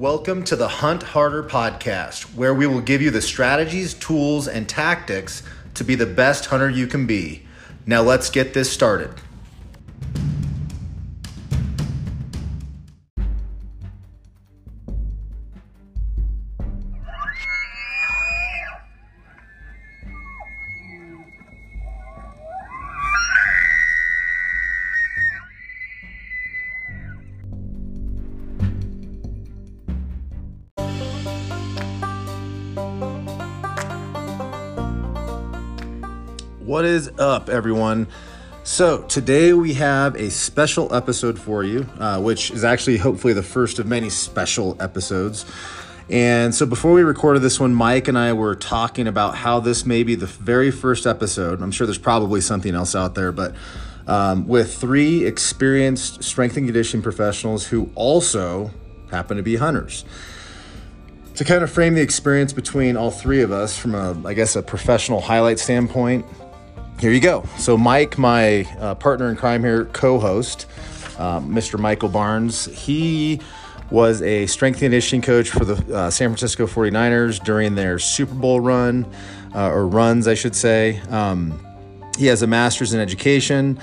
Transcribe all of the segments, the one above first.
Welcome to the Hunt Harder podcast, where we will give you the strategies, tools, and tactics to be the best hunter you can be. Now, let's get this started. Is up, everyone? So, today we have a special episode for you, uh, which is actually hopefully the first of many special episodes. And so, before we recorded this one, Mike and I were talking about how this may be the very first episode. I'm sure there's probably something else out there, but um, with three experienced strength and conditioning professionals who also happen to be hunters to kind of frame the experience between all three of us from a i guess a professional highlight standpoint here you go. So, Mike, my uh, partner in crime here, co host, um, Mr. Michael Barnes, he was a strength and conditioning coach for the uh, San Francisco 49ers during their Super Bowl run, uh, or runs, I should say. Um, he has a master's in education.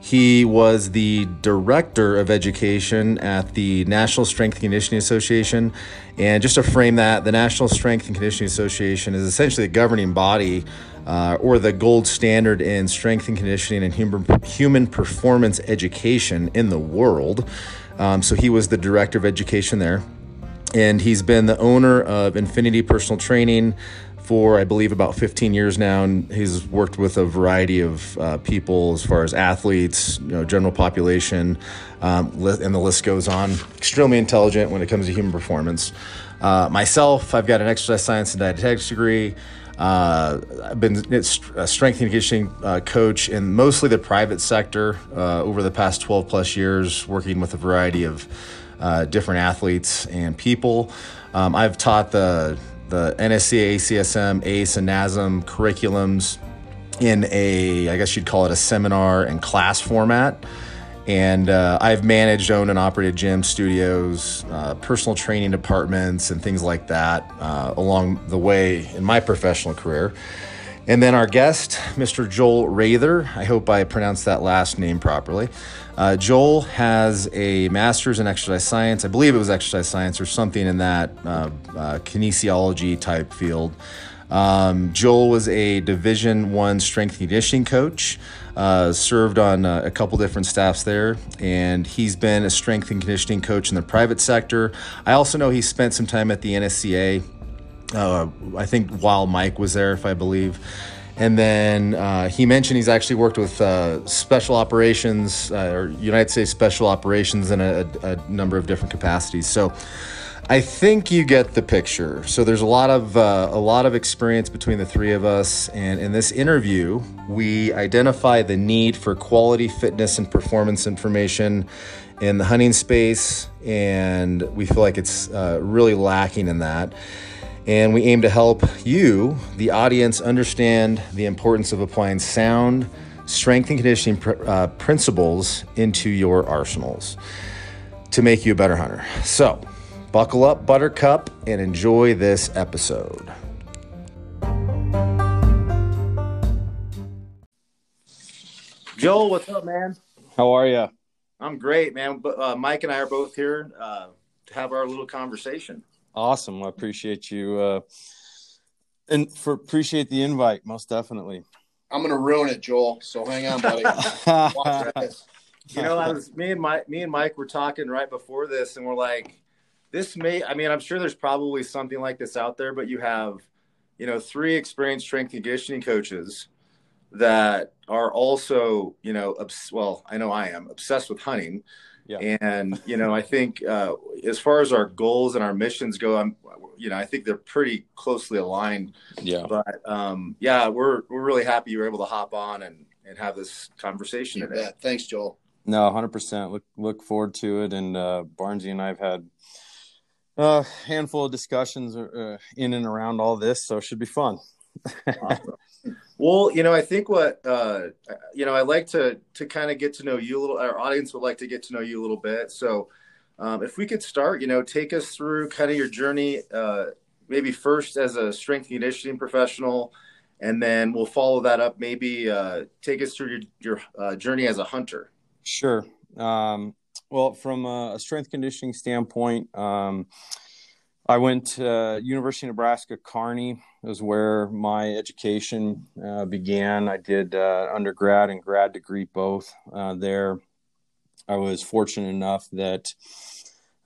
He was the director of education at the National Strength and Conditioning Association. And just to frame that, the National Strength and Conditioning Association is essentially the governing body uh, or the gold standard in strength and conditioning and human, human performance education in the world. Um, so he was the director of education there. And he's been the owner of Infinity Personal Training for, I believe, about 15 years now. And he's worked with a variety of uh, people as far as athletes, you know, general population, um, and the list goes on. Extremely intelligent when it comes to human performance. Uh, myself, I've got an exercise science and dietetics degree. Uh, I've been a strength and conditioning uh, coach in mostly the private sector uh, over the past 12 plus years, working with a variety of uh, different athletes and people. Um, I've taught the the NSCA, ACSM, ACE, and NASM curriculums in a, I guess you'd call it a seminar and class format. And uh, I've managed, owned, and operated gym studios, uh, personal training departments, and things like that uh, along the way in my professional career. And then our guest, Mr. Joel Rather, I hope I pronounced that last name properly. Uh, Joel has a master's in exercise science. I believe it was exercise science or something in that uh, uh, kinesiology type field. Um, Joel was a Division One strength conditioning coach. Uh, served on uh, a couple different staffs there, and he's been a strength and conditioning coach in the private sector. I also know he spent some time at the NSCA. Uh, I think while Mike was there, if I believe. And then uh, he mentioned he's actually worked with uh, special operations uh, or United States Special Operations in a, a, number of different capacities. So I think you get the picture. So there's a lot of uh, a lot of experience between the three of us, and in this interview, we identify the need for quality fitness and performance information in the hunting space, and we feel like it's uh, really lacking in that. And we aim to help you, the audience, understand the importance of applying sound, strength and conditioning pr- uh, principles into your arsenals to make you a better hunter. So Buckle up, Buttercup, and enjoy this episode. Joel, what's up, man? How are you? I'm great, man. Uh, Mike and I are both here uh, to have our little conversation. Awesome. I appreciate you, uh, and for appreciate the invite, most definitely. I'm gonna ruin it, Joel. So hang on, buddy. you know, I was me and Mike. Me and Mike were talking right before this, and we're like, this may i mean i'm sure there's probably something like this out there but you have you know three experienced strength conditioning coaches that are also you know obs- well i know i am obsessed with hunting. Yeah. and you know i think uh, as far as our goals and our missions go i'm you know i think they're pretty closely aligned. Yeah. But um yeah we're we're really happy you were able to hop on and and have this conversation today. yeah, thanks joel. No 100% look look forward to it. And uh barnesy and i've had a handful of discussions uh, in and around all this, so it should be fun. awesome. Well, you know, I think what uh, you know, I like to to kind of get to know you a little. Our audience would like to get to know you a little bit. So, Um, if we could start, you know, take us through kind of your journey, uh, maybe first as a strength conditioning professional, and then we'll follow that up. Maybe uh, take us through your, your uh, journey as a hunter. Sure. Um, well, from a strength conditioning standpoint, um, I went to uh, University of Nebraska Kearney. was where my education uh, began. I did uh, undergrad and grad degree both uh, there. I was fortunate enough that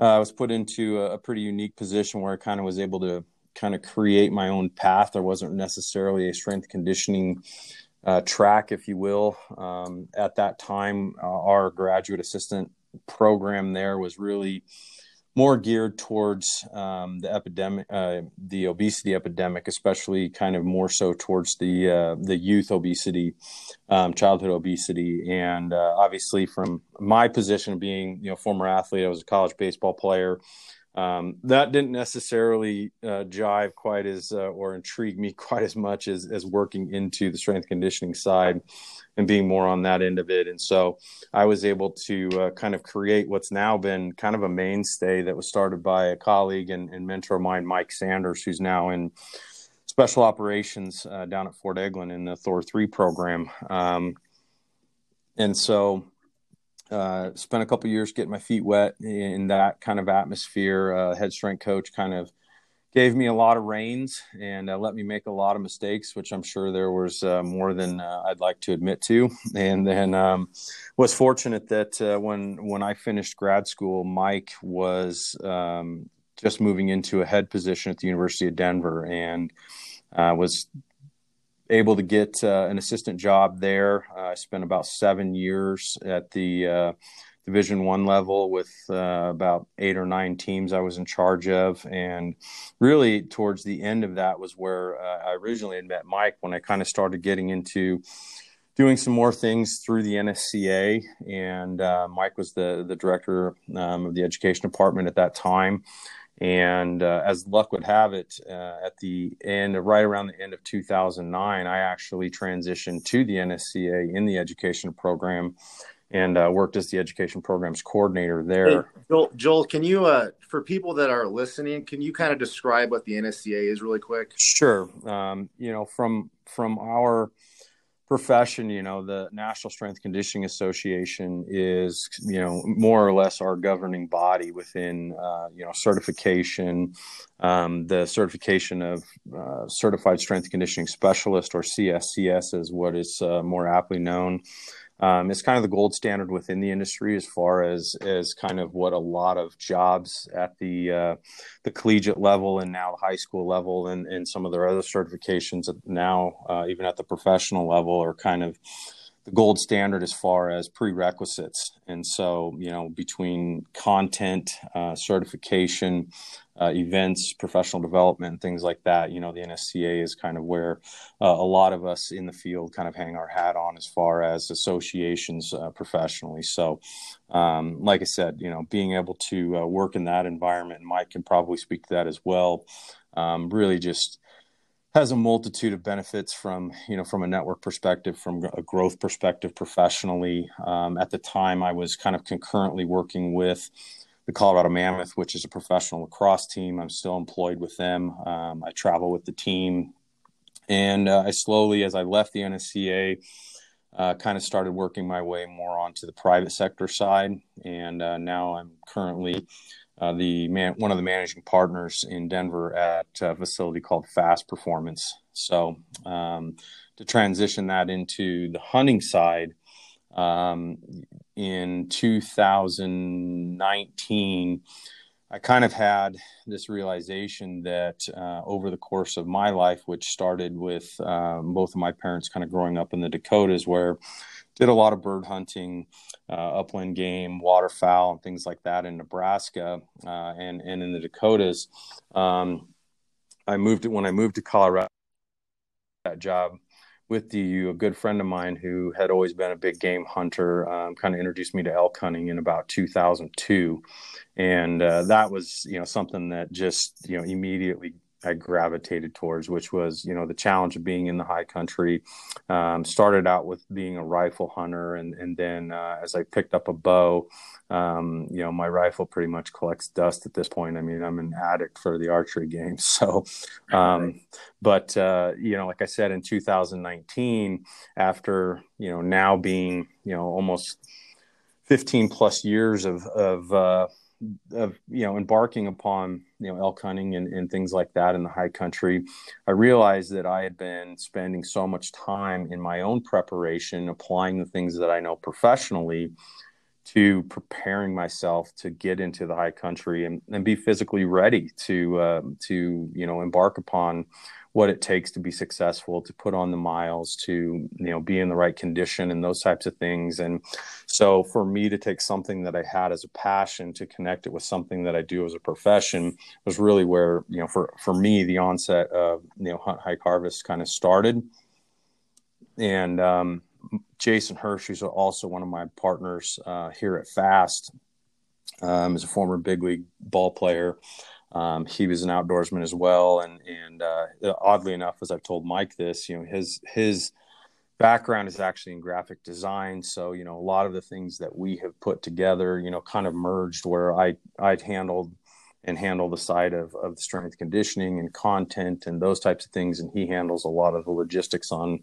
uh, I was put into a, a, pretty unique position where I kind of was able to kind of create my own path. There wasn't necessarily a strength conditioning uh, track, if you will. Um, at that time, our graduate assistant program there was really more geared towards um, the epidemic, uh, the obesity epidemic, especially kind of more so towards the uh, the youth obesity, um, childhood obesity, and uh, obviously from my position being you know former athlete, I was a college baseball player. Um, that didn't necessarily uh, jive quite as uh, or intrigue me quite as much as as working into the strength conditioning side and being more on that end of it. And so I was able to uh, kind of create what's now been kind of a mainstay that was started by a colleague and, and mentor of mine, Mike Sanders, who's now in special operations uh, down at Fort Eglin in the Thor 3 program. Um, and so uh, spent a couple years getting my feet wet in that kind of atmosphere. Uh, head strength coach kind of gave me a lot of reins and uh, let me make a lot of mistakes, which I'm sure there was uh, more than uh, I'd like to admit to. And then um, was fortunate that uh, when when I finished grad school, Mike was um, just moving into a head position at the University of Denver and uh, was able to get uh, an assistant job there. I spent about seven years at the division one level with uh, about eight or nine teams i was in charge of. And really towards the end of that was where uh, i originally had met mike when i kind of started getting into doing some more things through the nsca and uh, mike was the, the director um, of the education department at that time. And uh, as luck would have it, uh, at the end, right around the end of 2009, I actually transitioned to the NSCA in the education program and uh, worked as the education programs coordinator there. Hey, Joel, Joel, can you, uh, for people that are listening, can you kind of describe what the NSCA is really quick? Sure. Um, you know, from from our profession, you know, the National Strength Conditioning Association is, you know, more or less our governing body within, uh, you know, certification, um, the certification of uh, Certified Strength Conditioning Specialist or CSCS is what is uh, more aptly known um, it's kind of the gold standard within the industry as far as as kind of what a lot of jobs at the uh, the collegiate level and now the high school level and, and some of their other certifications now uh, even at the professional level are kind of the gold standard as far as prerequisites. And so, you know, between content, uh, certification, uh, events, professional development, things like that, you know, the NSCA is kind of where uh, a lot of us in the field kind of hang our hat on as far as associations uh, professionally. So, um, like I said, you know, being able to uh, work in that environment, Mike can probably speak to that as well. Um, really just has a multitude of benefits from you know from a network perspective from a growth perspective professionally. Um, at the time i was kind of concurrently working with the colorado mammoth which is a professional lacrosse team. I'm still employed with them. Um, i travel with the team. And uh, i slowly as i left the nsca uh, kind of started working my way more onto the private sector side. And uh, now i'm currently uh, the man, one of the managing partners in Denver at a facility called Fast Performance. So um, to transition that into the hunting side, um, in 2019, I kind of had this realization that uh, over the course of my life, which started with um, both of my parents kind of growing up in the Dakotas, where did a lot of bird hunting, upland game, waterfowl, and things like that in Nebraska uh, and and in the Dakotas. Um, I moved when I moved to Colorado. That job with you, a good friend of mine who had always been a big game hunter, um, kind of introduced me to elk hunting in about 2002, and uh, that was you know something that just you know immediately I gravitated towards, which was you know the challenge of being in the high country. Um, started out with being a rifle hunter, and and then uh, as I picked up a bow, um, you know my rifle pretty much collects dust at this point. I mean I'm an addict for the archery game. So, um, but uh, you know like I said in 2019, after you know now being you know almost 15 plus years of of uh, of you know embarking upon you know elk hunting and, and things like that in the high country i realized that i had been spending so much time in my own preparation applying the things that i know professionally to preparing myself to get into the high country and, and be physically ready to uh, to you know embark upon what it takes to be successful to put on the miles to you know be in the right condition and those types of things. And so for me to take something that i had as a passion to connect it with something that i do as a profession was really where you know for for me the onset of you know hunt hike harvest kind of started. And um, jason hirsh who's also one of my partners uh, here at fast um, is a former big league ball player um, he was an outdoorsman as well, and and uh, oddly enough, as I've told Mike this, you know, his his background is actually in graphic design. So you know, a lot of the things that we have put together, you know, kind of merged where I I'd handled and handle the side of, of strength conditioning and content and those types of things. And he handles a lot of the logistics on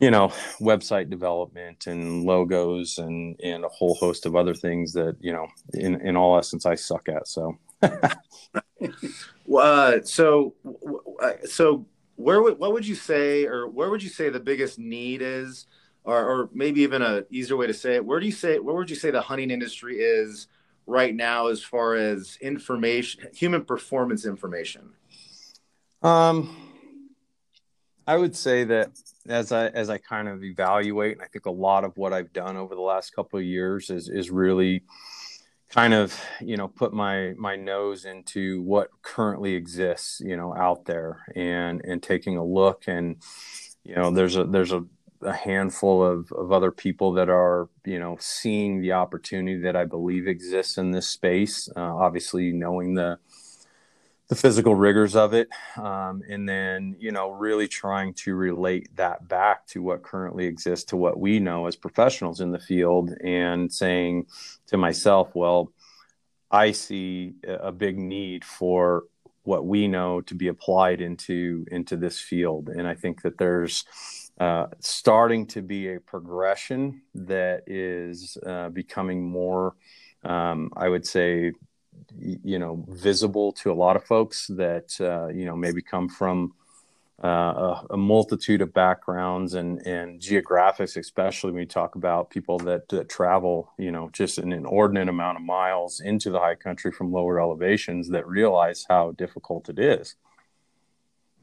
you know website development and logos and and a whole host of other things that you know in in all essence i suck at. So uh, so, so where would what would you say, or where would you say the biggest need is, or, or maybe even a easier way to say it? Where do you say where would you say the hunting industry is right now as far as information, human performance information? Um, I would say that as I as I kind of evaluate, and I think a lot of what I've done over the last couple of years is is really kind of you know put my my nose into what currently exists you know out there and and taking a look and you know there's a there's a, a handful of, of other people that are you know seeing the opportunity that i believe exists in this space uh, obviously knowing the the physical rigors of it um, and then you know really trying to relate that back to what currently exists to what we know as professionals in the field and saying to myself well i see a big need for what we know to be applied into into this field. And i think that there's uh, starting to be a progression that is uh, becoming more um, i would say you know visible to a lot of folks that uh, you know maybe come from uh, a, a, multitude of backgrounds and and geographics, especially when we talk about people that, that travel, you know, just an inordinate amount of miles into the high country from lower elevations that realize how difficult it is.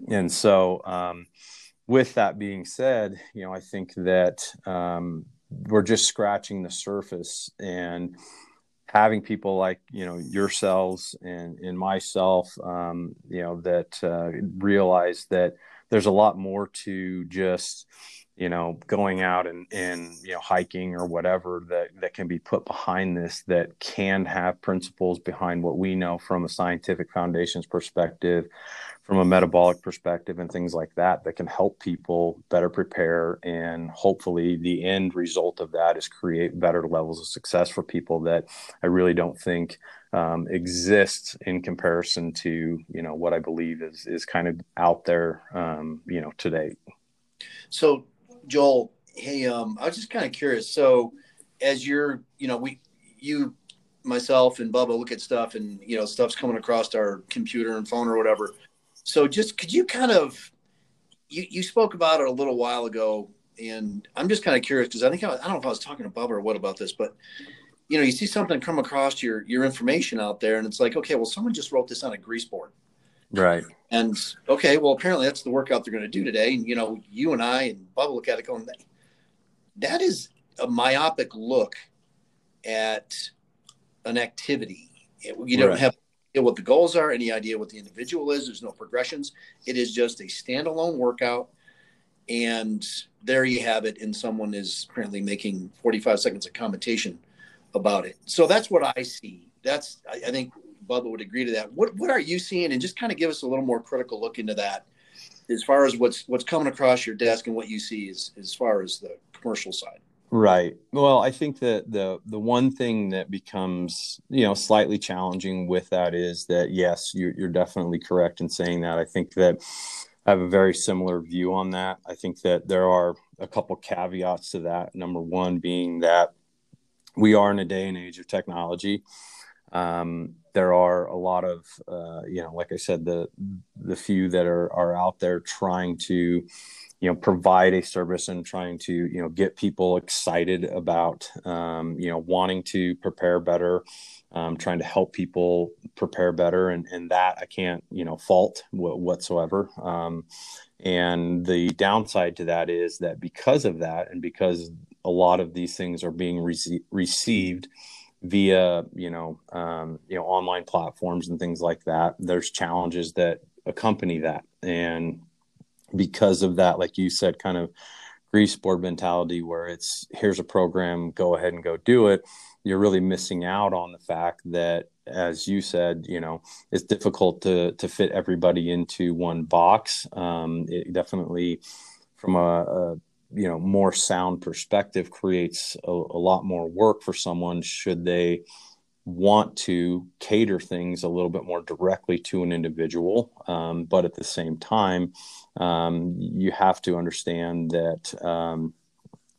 And so, um, with that being said, you know, I think that um, we're just scratching the surface and having people like you know yourselves and and myself um, you know that uh, realize that there's a lot more to just you know going out and and you know hiking or whatever that that can be put behind this that can have principles behind what we know from a scientific foundations perspective from a metabolic perspective and things like that that can help people better prepare and hopefully the end result of that is create better levels of success for people that i really don't think um, exist in comparison to you know what i believe is is kind of out there um, you know today so joel hey um, i was just kind of curious. So as you're you know we you myself and bubba look at stuff and you know stuff's coming across our computer and phone or whatever so just could you kind of you, you spoke about it a little while ago and i'm just kind of curious because i think I, I, don't know if i was talking to bubba or what about this but you know you see something come across your your information out there and it's like okay well someone just wrote this on a grease board. Right. And okay well apparently that's the workout they're going to do today and you know you and i and bubba look at it going that is a myopic look at an activity. You don't right. have what the goals are, any idea what the individual is. There's no progressions. It is just a standalone workout. And there you have it. And someone is currently making 45 seconds of commentation about it. So that's what I see. That's, I, I think Bubba would agree to that. What what are you seeing, and just kind of give us a little more critical look into that, as far as what's what's coming across your desk and what you see as as far as the commercial side. Right. Well, I think that the the one thing that becomes you know slightly challenging with that is that yes, you're, you're definitely correct in saying that. I think that I have a very similar view on that. I think that there are a couple caveats to that. Number one being that we are in a day and age of technology. Um, there are a lot of, uh, you know, like I said, the the few that are are out there trying to, you know, provide a service and trying to, you know, get people excited about, um, you know, wanting to prepare better, um, trying to help people prepare better, and and that I can't, you know, fault whatsoever. Um, and the downside to that is that because of that, and because a lot of these things are being rece- received via you know um, you know online platforms and things like that there's challenges that accompany that and because of that like you said kind of grease board mentality where it's here's a program go ahead and go do it. You're really missing out on the fact that as you said you know it's difficult to to fit everybody into one box. Um, it definitely from a, a you know more sound perspective creates a, a, lot more work for someone should they want to cater things a little bit more directly to an individual. Um, but at the same time um, you have to understand that um,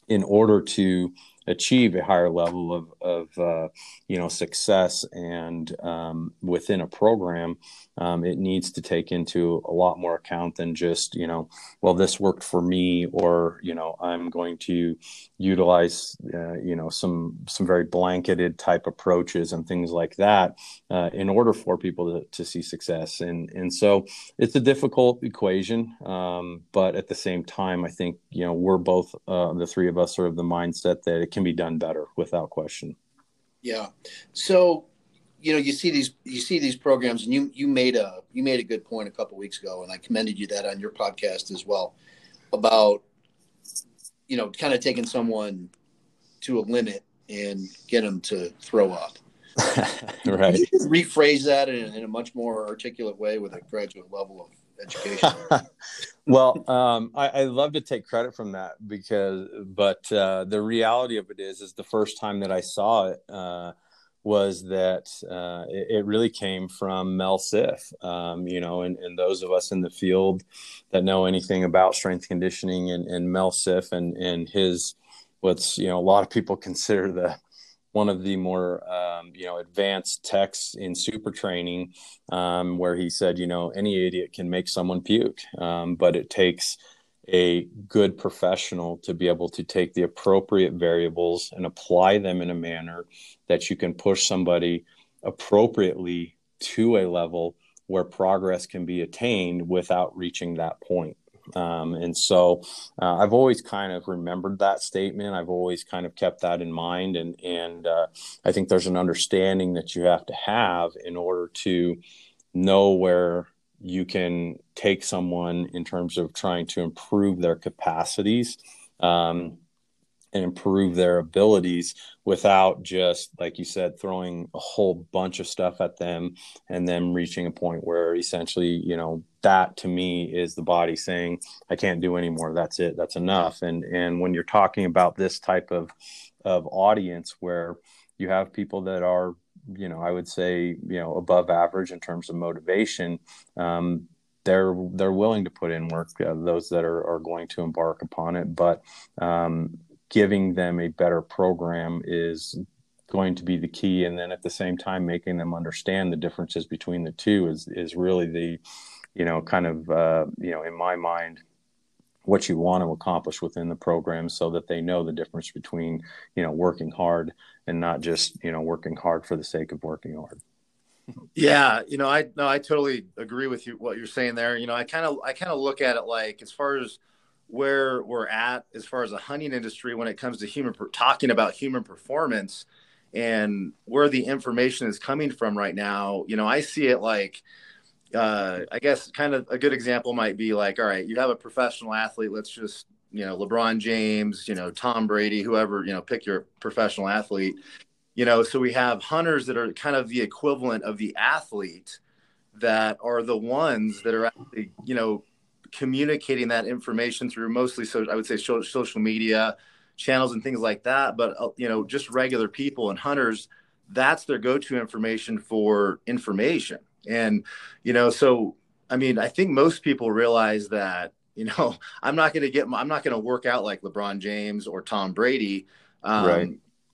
in order to achieve a higher level of, of uh, you know success and um, within a program um, it needs to take into a lot more account than just you know well this worked for me or you know i'm going to utilize uh, you know some some very blanketed type approaches and things like that uh, in order for people to, to see success. And and so it's a difficult equation um, but at the same time i think you know we're both uh, the three of us are of the mindset that it can be done better without question. Yeah. So you know you see these you see these programs and you you made a you made a good point a couple weeks ago and i commended you that on your podcast as well about you know kind of taking someone to a limit and get them to throw up. Right. Rephrase that in, in, a much more articulate way with a graduate level of education? Well um, I, I, love to take credit from that because but uh, the reality of it is is the first time that i saw it uh, was that uh, it, it, really came from Mel Siff. Um, you know, and, and, those of us in the field that know anything about strength conditioning and, and Mel Siff and, and his, what's, you know, a lot of people consider the, one of the more um, you know advanced texts in Supertraining um, where he said you know any idiot can make someone puke um, but it takes a good professional to be able to take the appropriate variables and apply them in a manner that you can push somebody appropriately to a level where progress can be attained without reaching that point. Um, and so uh, I've always kind of remembered that statement. I've always kind of kept that in mind. And, and uh, I think there's an understanding that you have to have in order to know where you can take someone in terms of trying to improve their capacities um, and improve their abilities without just like you said throwing a whole bunch of stuff at them and then reaching a point where essentially you know that to me is the body saying i can't do anymore that's it. That's enough. And and when you're talking about this type of of audience where you have people that are you know, I would say, you know, above average in terms of motivation, um, they're they're willing to put in work. Uh, those that are are going to embark upon it, but um, giving them a better program is going to be the key. And then at the same time, making them understand the differences between the two is is really the, you know, kind of uh, you know, in my mind, what you want to accomplish within the program so that they know the difference between you know working hard and not just you know working hard for the sake of working hard. Yeah you know i no i totally agree with you what you're saying there. You know i kind of i kind of look at it like as far as where we're at as far as the hunting industry when it comes to human talking about human performance and where the information is coming from right now you know i see it like uh, I guess kind of a good example might be like, all right, you have a professional athlete. Let's just, you know, LeBron James, you know, Tom Brady, whoever, you know, pick your professional athlete. you know, so we have hunters that are kind of the equivalent of the athlete that are the ones that are actually, you know, communicating that information through mostly so I would say social media channels and things like that. But uh, you know, just regular people and hunters, that's their go-to information for information. And you know, so I mean, I think most people realize that you know I'm not going to get I'm not going to work out like LeBron James or Tom Brady. Um, right.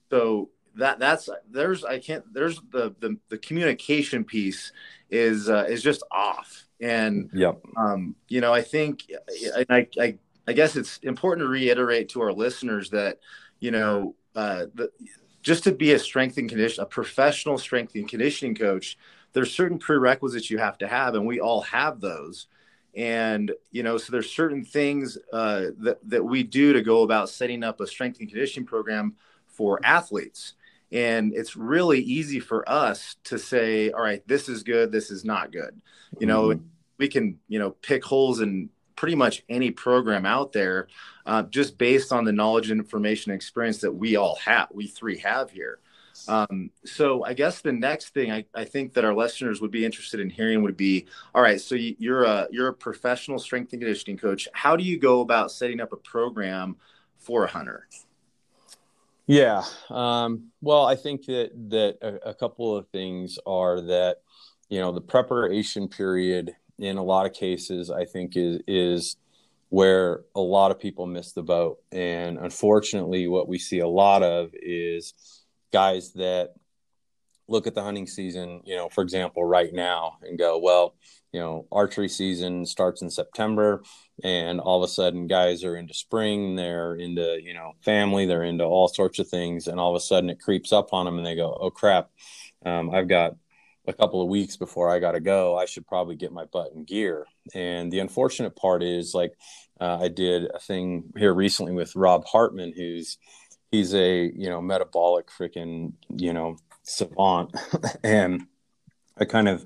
So that that's there's I can't there's the the, the communication piece is uh, is just off. And yeah, um, you know, I think, I, I, I guess it's important to reiterate to our listeners that, you know, uh, the, just to be a strength and condition, a professional strength and conditioning coach, there's certain prerequisites you have to have, and we all have those. And you know, so there's certain things uh, that that we do to go about setting up a strength and conditioning program for athletes. And it's really easy for us to say, all right, this is good, this is not good. You know, mm-hmm. we can you know pick holes in pretty much any program out there uh, just based on the knowledge and information and experience that we all have we three have here um, so i guess the next thing I, I, think that our listeners would be interested in hearing would be all right so you're a you're a professional strength and conditioning coach. How do you go about setting up a program for a hunter? Yeah um, well i think that that a, a couple of things are that you know the preparation period in a lot of cases i think is is where a lot of people miss the boat. And unfortunately what we see a lot of is guys that look at the hunting season you know for example right now and go well you know archery season starts in september and all of a sudden guys are into spring they're into you know family they're into all sorts of things. And all of a sudden it creeps up on them and they go oh crap. Um, i've got a couple of weeks before I got to go, I should probably get my butt in gear. And the unfortunate part is, like, uh, I did a thing here recently with Rob Hartman, who's he's a you know metabolic freaking you know savant, and I kind of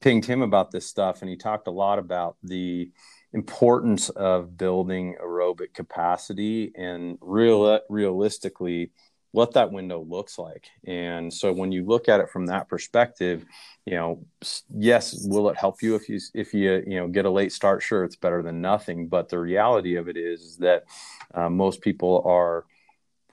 pinged him about this stuff, and he talked a lot about the importance of building aerobic capacity and real realistically what that window looks like. And so when you look at it from that perspective, you know, yes, will it help you if you if you you know get a late start? Sure, it's better than nothing. But the reality of it is, is that uh, most people are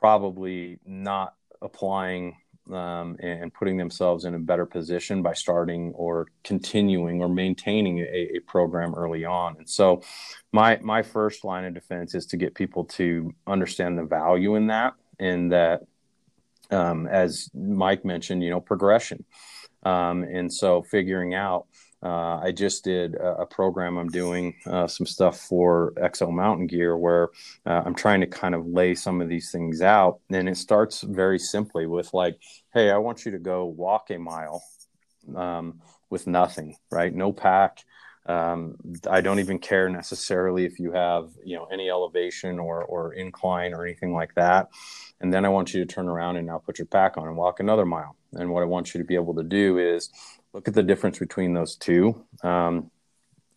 probably not applying um, and putting themselves in a better position by starting or continuing or maintaining a, a, program early on. And so, my my first line of defense is to get people to understand the value in that, and that um, as Mike mentioned, you know, progression. Um, and so figuring out, uh, I just did a, a program. I'm doing uh, some stuff for Exo Mountain Gear where uh, I'm trying to kind of lay some of these things out. And it starts very simply with like, hey, I want you to go walk a mile um, with nothing, right? No pack. Um, I don't even care necessarily if you have, you know, any elevation or, or incline or anything like that. And then I want you to turn around and now put your pack on and walk another mile. And what I want you to be able to do is look at the difference between those two. Um,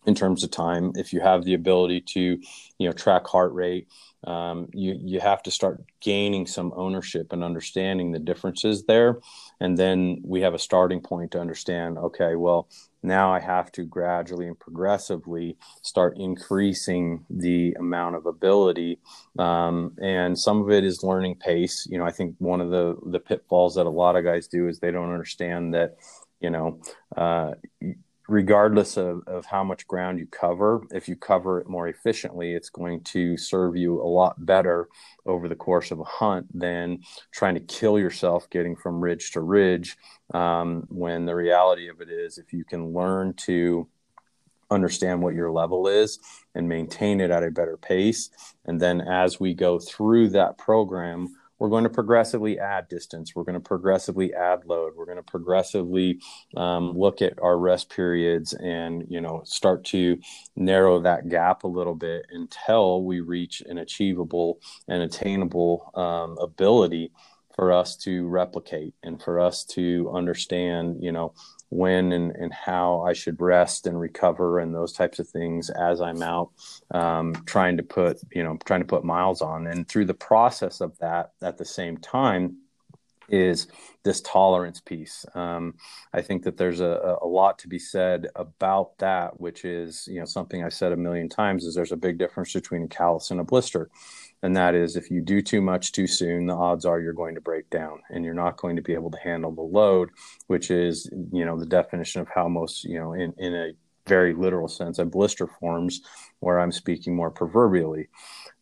in terms of time, if you have the ability to, you know, track heart rate, um, you you have to start gaining some ownership and understanding the differences there, and then we have a starting point to understand. Okay, well, now I have to gradually and progressively start increasing the amount of ability. Um, and some of it is learning pace. You know, I think one of the the pitfalls that a lot of guys do is they don't understand that, you know, uh, regardless of, of how much ground you cover, if you cover it more efficiently, it's going to serve you a lot better over the course of a hunt than trying to kill yourself getting from ridge to ridge. Um, when the reality of it is, if you can learn to understand what your level is and maintain it at a better pace, and then as we go through that program, we're going to progressively add distance. We're going to progressively add load. We're going to progressively um, look at our rest periods and you know start to narrow that gap a little bit until we reach an achievable and attainable um, ability for us to replicate and for us to understand you know when and, and how I should rest and recover and those types of things as I'm out um, trying to put, you know, trying to put miles on. And through the process of that, at the same time, is this tolerance piece. Um, I think that there's a, a lot to be said about that, which is, you know, something I've said a million times is there's a big difference between a callus and a blister. And that is if you do too much too soon, the odds are you're going to break down and you're not going to be able to handle the load, which is, you know, the definition of how most, you know, in, in a very literal sense, a blister forms where I'm speaking more proverbially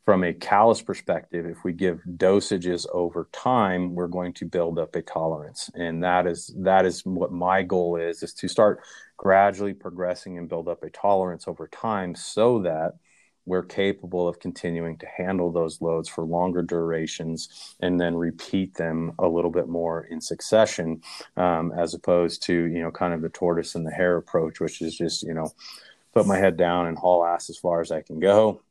from a callus perspective, if we give dosages over time, we're going to build up a tolerance. And that is that is what my goal is, is to start gradually progressing and build up a tolerance over time so that we're capable of continuing to handle those loads for longer durations and then repeat them a little bit more in succession um, as opposed to you know kind of the tortoise and the hare approach which is just you know put my head down and haul ass as far as i can go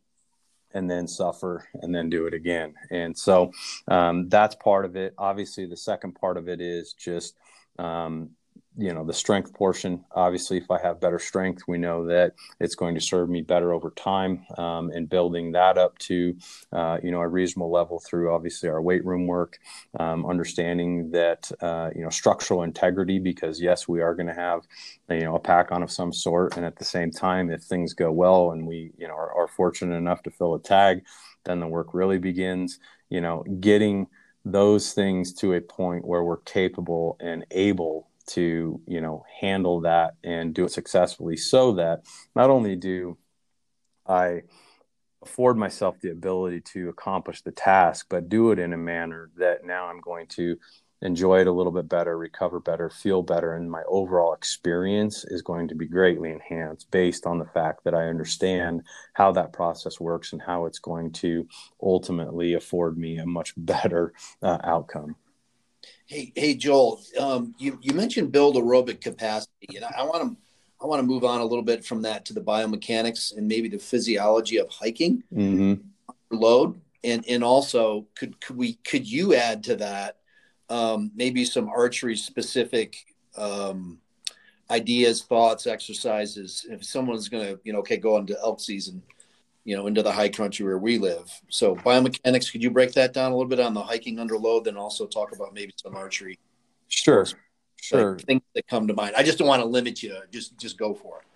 and then suffer and then do it again. And so um, that's part of it. Obviously, the second part of it is just um, you know the strength portion. Obviously if i have better strength we know that it's going to serve me better over time um, and building that up to uh, you know a reasonable level through obviously our weight room work um, understanding that uh, you know structural integrity because yes we are going to have you know a pack on of some sort. And at the same time if things go well and we you know are, are fortunate enough to fill a tag then the work really begins. You know getting those things to a point where we're capable and able to you know handle that and do it successfully so that not only do i afford myself the ability to accomplish the task but do it in a manner that now i'm going to enjoy it a little bit better recover better feel better and my overall experience is going to be greatly enhanced based on the fact that i understand how that process works and how it's going to ultimately afford me a much better uh, outcome Hey, hey, Joel. Um, you you mentioned build aerobic capacity, and I want to I want to move on a little bit from that to the biomechanics and maybe the physiology of hiking mm-hmm. load, and and also could could we could you add to that um, maybe some archery specific um, ideas, thoughts, exercises? If someone's going to you know okay go into elk season you know, into the high country where we live. So biomechanics, could you break that down a little bit on the hiking under load, then also talk about maybe some archery? Sure. Sure. Like things that come to mind. I just don't want to limit you. Just just go for it.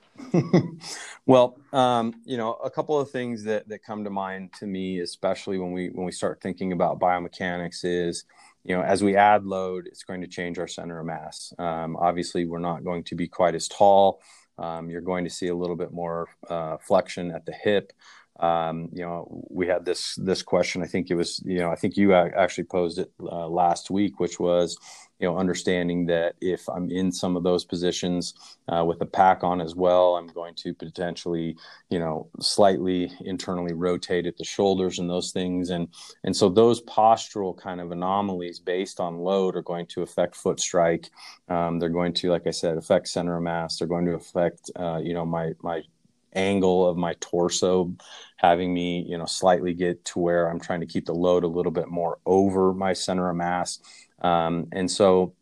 well, um, you know, a couple of things that that come to mind to me, especially when we when we start thinking about biomechanics, is you know, as we add load, it's going to change our center of mass. Um, obviously, we're not going to be quite as tall. Um, you're going to see a little bit more uh, flexion at the hip. Um, you know, we had this this question. I think it was, you know, I think you actually posed it uh, last week, which was, you know, understanding that if I'm in some of those positions uh, with a pack on as well, I'm going to potentially, you know, slightly internally rotate at the shoulders and those things, and and so those postural kind of anomalies based on load are going to affect foot strike. Um, they're going to, like I said, affect center of mass. They're going to affect, uh, you know, my my angle of my torso having me you know slightly get to where i'm trying to keep the load a little bit more over my center of mass um, and so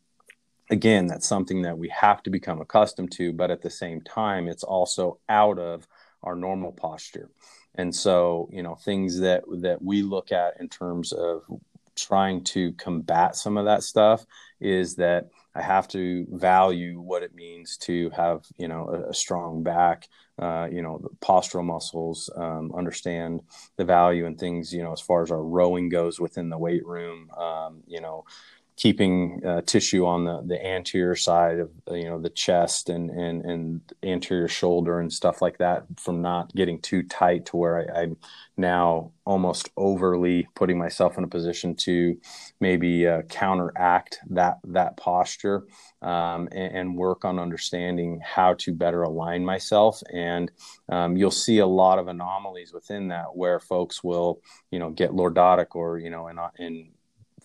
again that's something that we have to become accustomed to but at the same time it's also out of our normal posture. And so you know things that that we look at in terms of trying to combat some of that stuff is that I have to value what it means to have, you know, a, a strong back, uh, you know, postural muscles, um, understand the value and things, you know, as far as our rowing goes within the weight room, um, you know, keeping uh, tissue on the, the anterior side of you know the chest and, and and anterior shoulder and stuff like that from not getting too tight to where I, am now almost overly putting myself in a position to maybe uh, counteract that that posture um, and, and, work on understanding how to better align myself. And um, you'll see a lot of anomalies within that where folks will you know get lordotic or you know in, in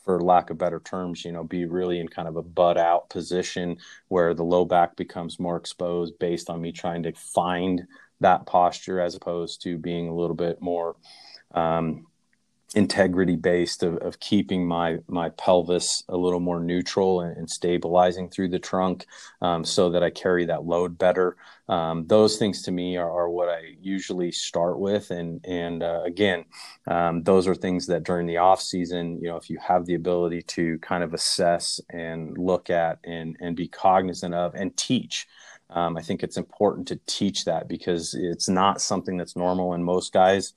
for lack of better terms, you know, be really in kind of a butt out position where the low back becomes more exposed based on me trying to find that posture as opposed to being a little bit more, um, integrity based of, of keeping my my pelvis a little more neutral and, and stabilizing through the trunk um, so that I carry that load better. Um, those things to me are, are, what I usually start with, and and uh, again, um, those are things that during the off season, you know, if you have the ability to kind of assess and look at and and be cognizant of and teach. Um, I think it's important to teach that because it's not something that's normal in most guys.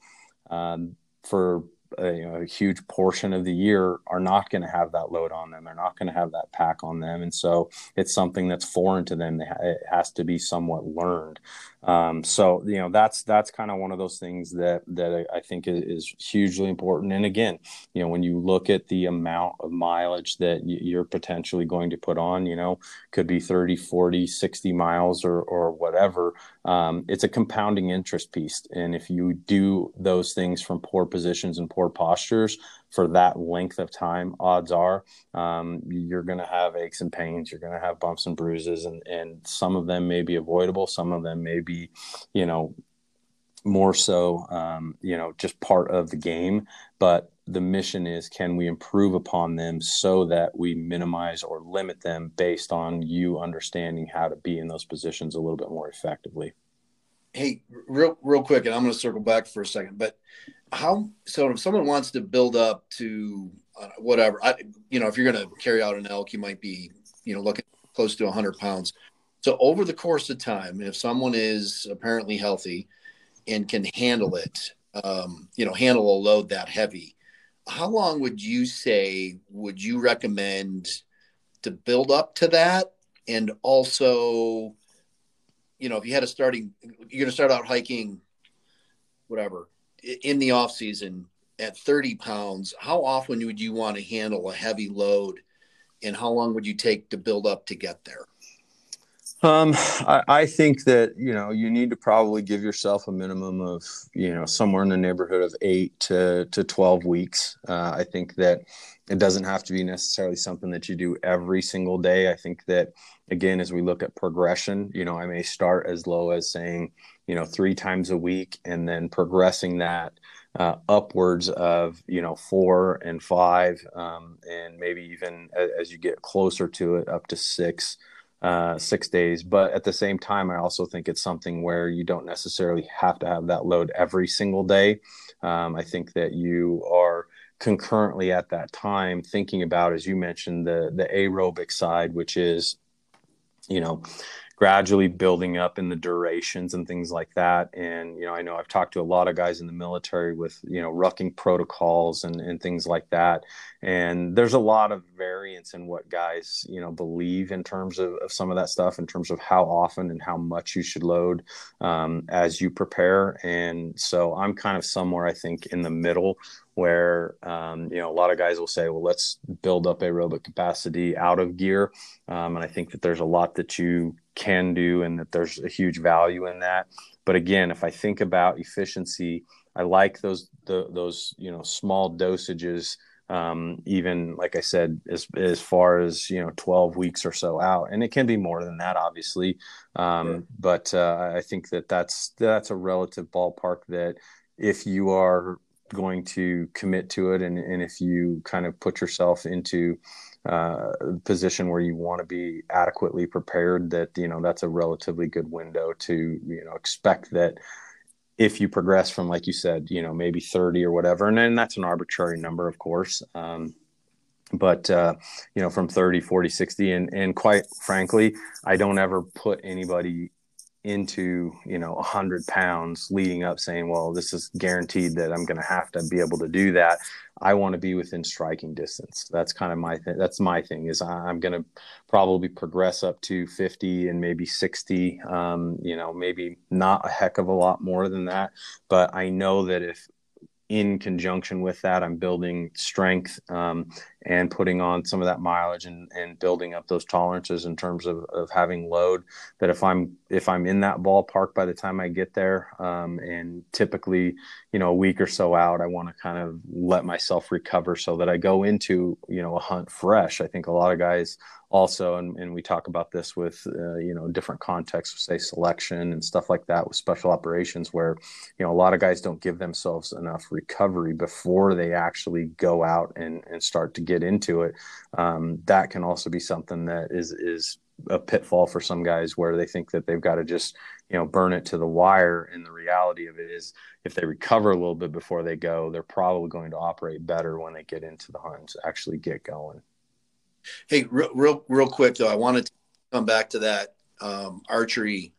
Um, for a, you know, a huge portion of the year are not going to have that load on them. They're not going to have that pack on them, and so it's something that's foreign to them. it has to be somewhat learned. Um, so you know that's that's kind of one of those things that that I think is, is, hugely important. And again, you know when you look at the amount of mileage that you're potentially going to put on, you know, could be 30, 40, 60 miles or or whatever. Um, it's a compounding interest piece, and if you do those things from poor positions and poor postures, for that length of time, odds are um, you're going to have aches and pains. You're going to have bumps and bruises, and and some of them may be avoidable. Some of them may be, you know, more so, um, you know, just part of the game. But the mission is can we improve upon them so that we minimize or limit them based on you understanding how to be in those positions a little bit more effectively hey real real quick and i'm going to circle back for a second but how so if someone wants to build up to uh, whatever I, you know if you're going to carry out an elk you might be you know looking close to 100 pounds. So over the course of time if someone is apparently healthy and can handle it um, you know handle a load that heavy how long would you say would you recommend to build up to that? And also you know if you had a starting you're going to start out hiking whatever in the off season at 30 pounds, how often would you want to handle a heavy load and how long would you take to build up to get there? Um, I, I, think that you know you need to probably give yourself a minimum of you know somewhere in the neighborhood of eight to to twelve weeks. Uh, I think that it doesn't have to be necessarily something that you do every single day. I think that again, as we look at progression, you know, I may start as low as saying you know three times a week and then progressing that uh, upwards of you know four and five um, and maybe even as, as, you get closer to it up to six uh, six days but at the same time i also think it's something where you don't necessarily have to have that load every single day. Um, i think that you are concurrently at that time thinking about as you mentioned the the aerobic side which is you know gradually building up in the durations and things like that. And, you know, I know I've talked to a lot of guys in the military with, you know, rucking protocols and, and things like that. And there's a lot of variance in what guys, you know, believe in terms of, of some of that stuff, in terms of how often and how much you should load um, as you prepare. And so I'm kind of somewhere, I think, in the middle where um, you know a lot of guys will say, "Well, let's build up aerobic capacity out of gear," um, and I think that there's a lot that you can do, and that there's a huge value in that. But again, if I think about efficiency, I like those the, those you know small dosages. Um, even like I said, as as far as you know, twelve weeks or so out, and it can be more than that, obviously. Um, yeah. But uh, I think that that's that's a relative ballpark that if you are going to commit to it and, and if you kind of put yourself into uh, a position where you want to be adequately prepared that you know that's a relatively good window to you know expect that if you progress from like you said you know maybe 30 or whatever and then that's an arbitrary number of course um, but uh, you know from 30 40 60 and and quite frankly i don't ever put anybody into you know 100 pounds leading up saying well this is guaranteed that i'm going to have to be able to do that. I want to be within striking distance. That's kind of my thing that's my thing is i'm going to probably progress up to 50 and maybe 60 um, you know maybe not a heck of a lot more than that but i know that if in conjunction with that i'm building strength um, and putting on some of that mileage and, and building up those tolerances in terms of, of having load that if I'm if I'm in that ballpark by the time I get there um, and typically you know a week or so out I want to kind of let myself recover so that I go into you know a hunt fresh. I think a lot of guys also and, and we talk about this with uh, you know different contexts say selection and stuff like that with special operations where you know a lot of guys don't give themselves enough recovery before they actually go out and, and start to get into it um, that can also be something that is is a pitfall for some guys where they think that they've got to just you know burn it to the wire and the reality of it is if they recover a little bit before they go they're probably going to operate better when they get into the hunts actually get going Hey, real, real, real quick though, I wanted to come back to that um, archery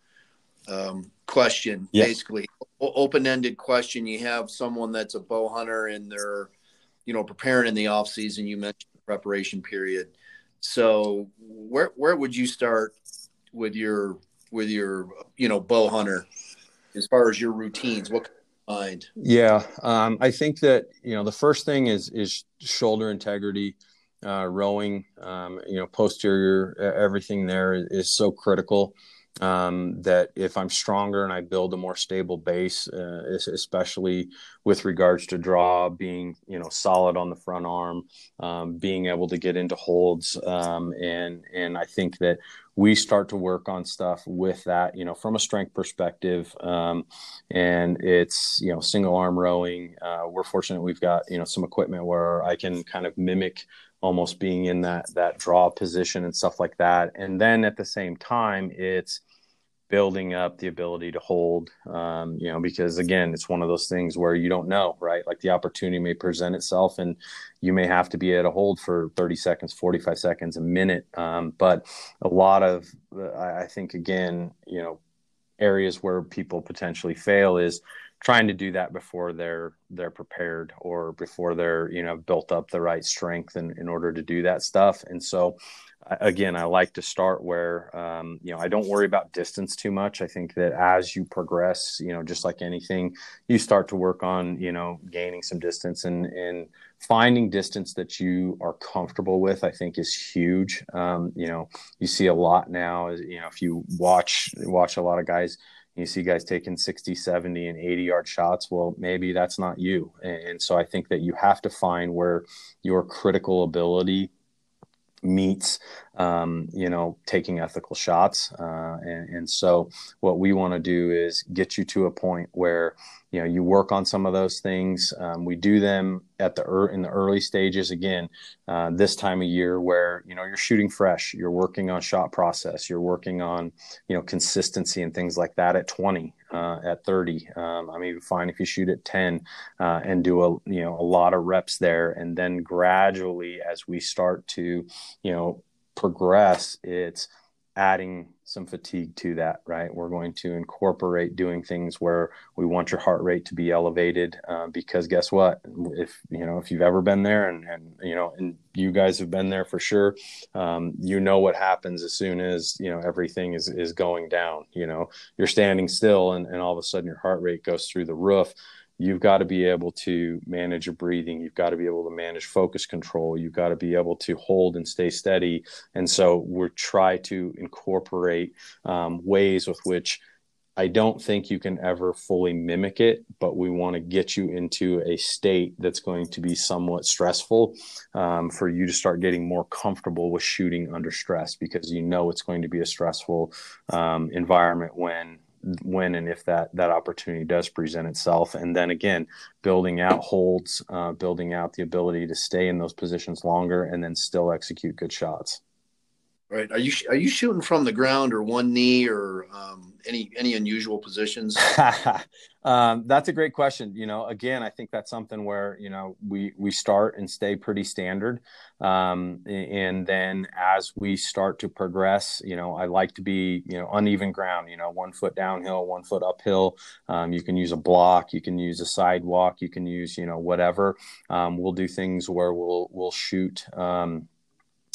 um, question. Yeah. Basically, open-ended question. You have someone that's a bow hunter and they're, you know, preparing in the off season. You mentioned the preparation period. So, where where would you start with your with your you know bow hunter as far as your routines? What mind? Yeah, um, I think that you know the first thing is is shoulder integrity uh, rowing, um, you know, posterior, everything there is so critical um, that if I'm stronger and I build a more stable base, uh, especially with regards to draw, being you know solid on the front arm, um, being able to get into holds, um, and and I think that we start to work on stuff with that, you know, from a strength perspective, um, and it's you know single arm rowing. Uh, we're fortunate we've got you know some equipment where I can kind of mimic almost being in that that draw position and stuff like that. And then at the same time it's building up the ability to hold um, you know because again it's one of those things where you don't know right? Like the opportunity may present itself and you may have to be at a hold for 30 seconds 45 seconds a minute. Um, but a lot of i think again you know areas where people potentially fail is trying to do that before they're they're prepared or before they're you know built up the right strength in, in order to do that stuff. And so again i like to start where um, you know i don't worry about distance too much. I think that as you progress you know just like anything you start to work on you know gaining some distance and and finding distance that you are comfortable with i think is huge. Um, you know you see a lot now you know if you watch watch a lot of guys you see guys taking 60 70 and 80 yard shots well maybe that's not you. And, so i think that you have to find where your critical ability meets um, you know taking ethical shots uh, and, and, so what we want to do is get you to a point where you know you work on some of those things. Um, we do them at the er- in the early stages again uh, this time of year where you know you're shooting fresh you're working on shot process you're working on you know consistency and things like that at 20 uh, at 30 um, i mean fine if you shoot at 10 uh, and do a you know a lot of reps there. And then gradually as we start to you know progress it's adding some fatigue to that, right? We're going to incorporate doing things where we want your heart rate to be elevated uh, because guess what? If you know if you've ever been there, and and you know, and you guys have been there for sure, um, you know what happens as soon as you know everything is is going down. You know, you're standing still, and and all of a sudden your heart rate goes through the roof you've got to be able to manage your breathing. You've got to be able to manage focus control. You've got to be able to hold and stay steady. And so we're try to incorporate um, ways with which I don't think you can ever fully mimic it, but we want to get you into a state that's going to be somewhat stressful um, for you to start getting more comfortable with shooting under stress because you know it's going to be a stressful um, environment when when and if that that opportunity does present itself. And then again building out holds uh, building out the ability to stay in those positions longer and then still execute good shots. Right. Are you are you shooting from the ground or one knee or um, any any unusual positions? um, that's a great question. You know, again, I think that's something where you know we we start and stay pretty standard, um, and then as we start to progress, you know, I like to be you know uneven ground. You know, one foot downhill, one foot uphill. Um, you can use a block, you can use a sidewalk, you can use you know whatever. Um, we'll do things where we'll we'll shoot um,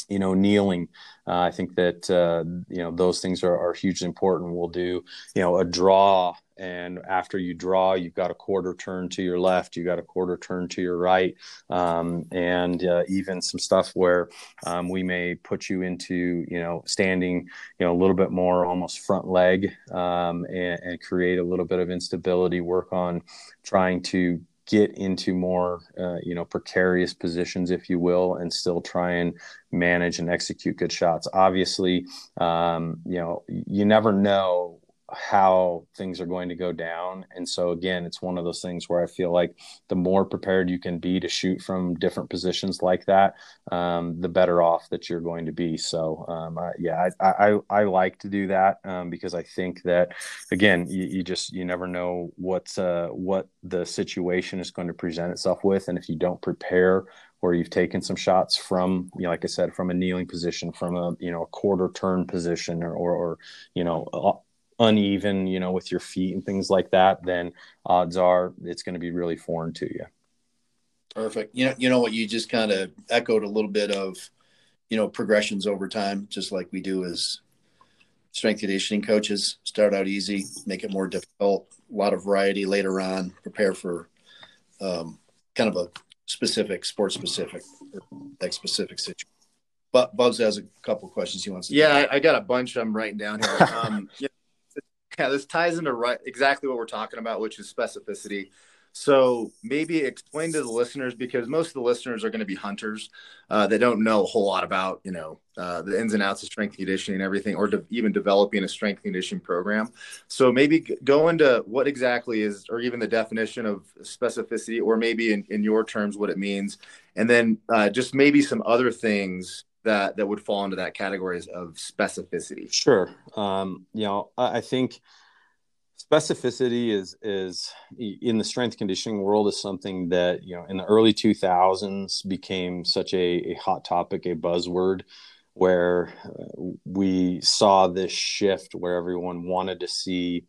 you know, kneeling. Uh, I think that uh, you know those things are, are hugely important. We'll do you know a draw and after you draw, you've got a quarter turn to your left, you've got a quarter turn to your right, um, and uh, even some stuff where um, we may put you into you know standing you know a little bit more almost front leg um, and, and create a little bit of instability. Work on trying to get into more uh, you know precarious positions if you will and still try and manage and execute good shots. Obviously um, you know you never know how things are going to go down. And so again, it's one of those things where I feel like the more prepared you can be to shoot from different positions like that, um, the better off that you're going to be. So um, yeah, I, I, I, like to do that um, because I think that again, you, you, just you never know what uh, what the situation is going to present itself with, and if you don't prepare or you've taken some shots from, you know, like I said, from a kneeling position, from a you know a quarter turn position, or or, or you know uneven, you know, with your feet and things like that, then odds are it's going to be really foreign to you. Perfect. You know, you know what you just kind of echoed a little bit of, you know, progressions over time, just like we do as strength conditioning coaches. Start out easy, make it more difficult, a lot of variety later on, prepare for um, kind of a specific, sport specific, or like specific situation. But Bubs has a couple questions he wants to. Yeah, I, I, got a bunch I'm writing down here. Um, yeah, yeah, this ties into right exactly what we're talking about, which is specificity. So maybe explain to the listeners because most of the listeners are going to be hunters uh, that don't know a whole lot about you know uh, the ins and outs of strength conditioning and everything, or de- even developing a strength conditioning program. So maybe go into what exactly is, or even the definition of specificity, or maybe in, in your terms what it means, and then uh, just maybe some other things that that would fall into that categories of specificity? Sure. Um, you know, I think specificity is is in the strength conditioning world is something that you know in the early 2000s became such a, a hot topic, a buzzword where uh, we saw this shift where everyone wanted to see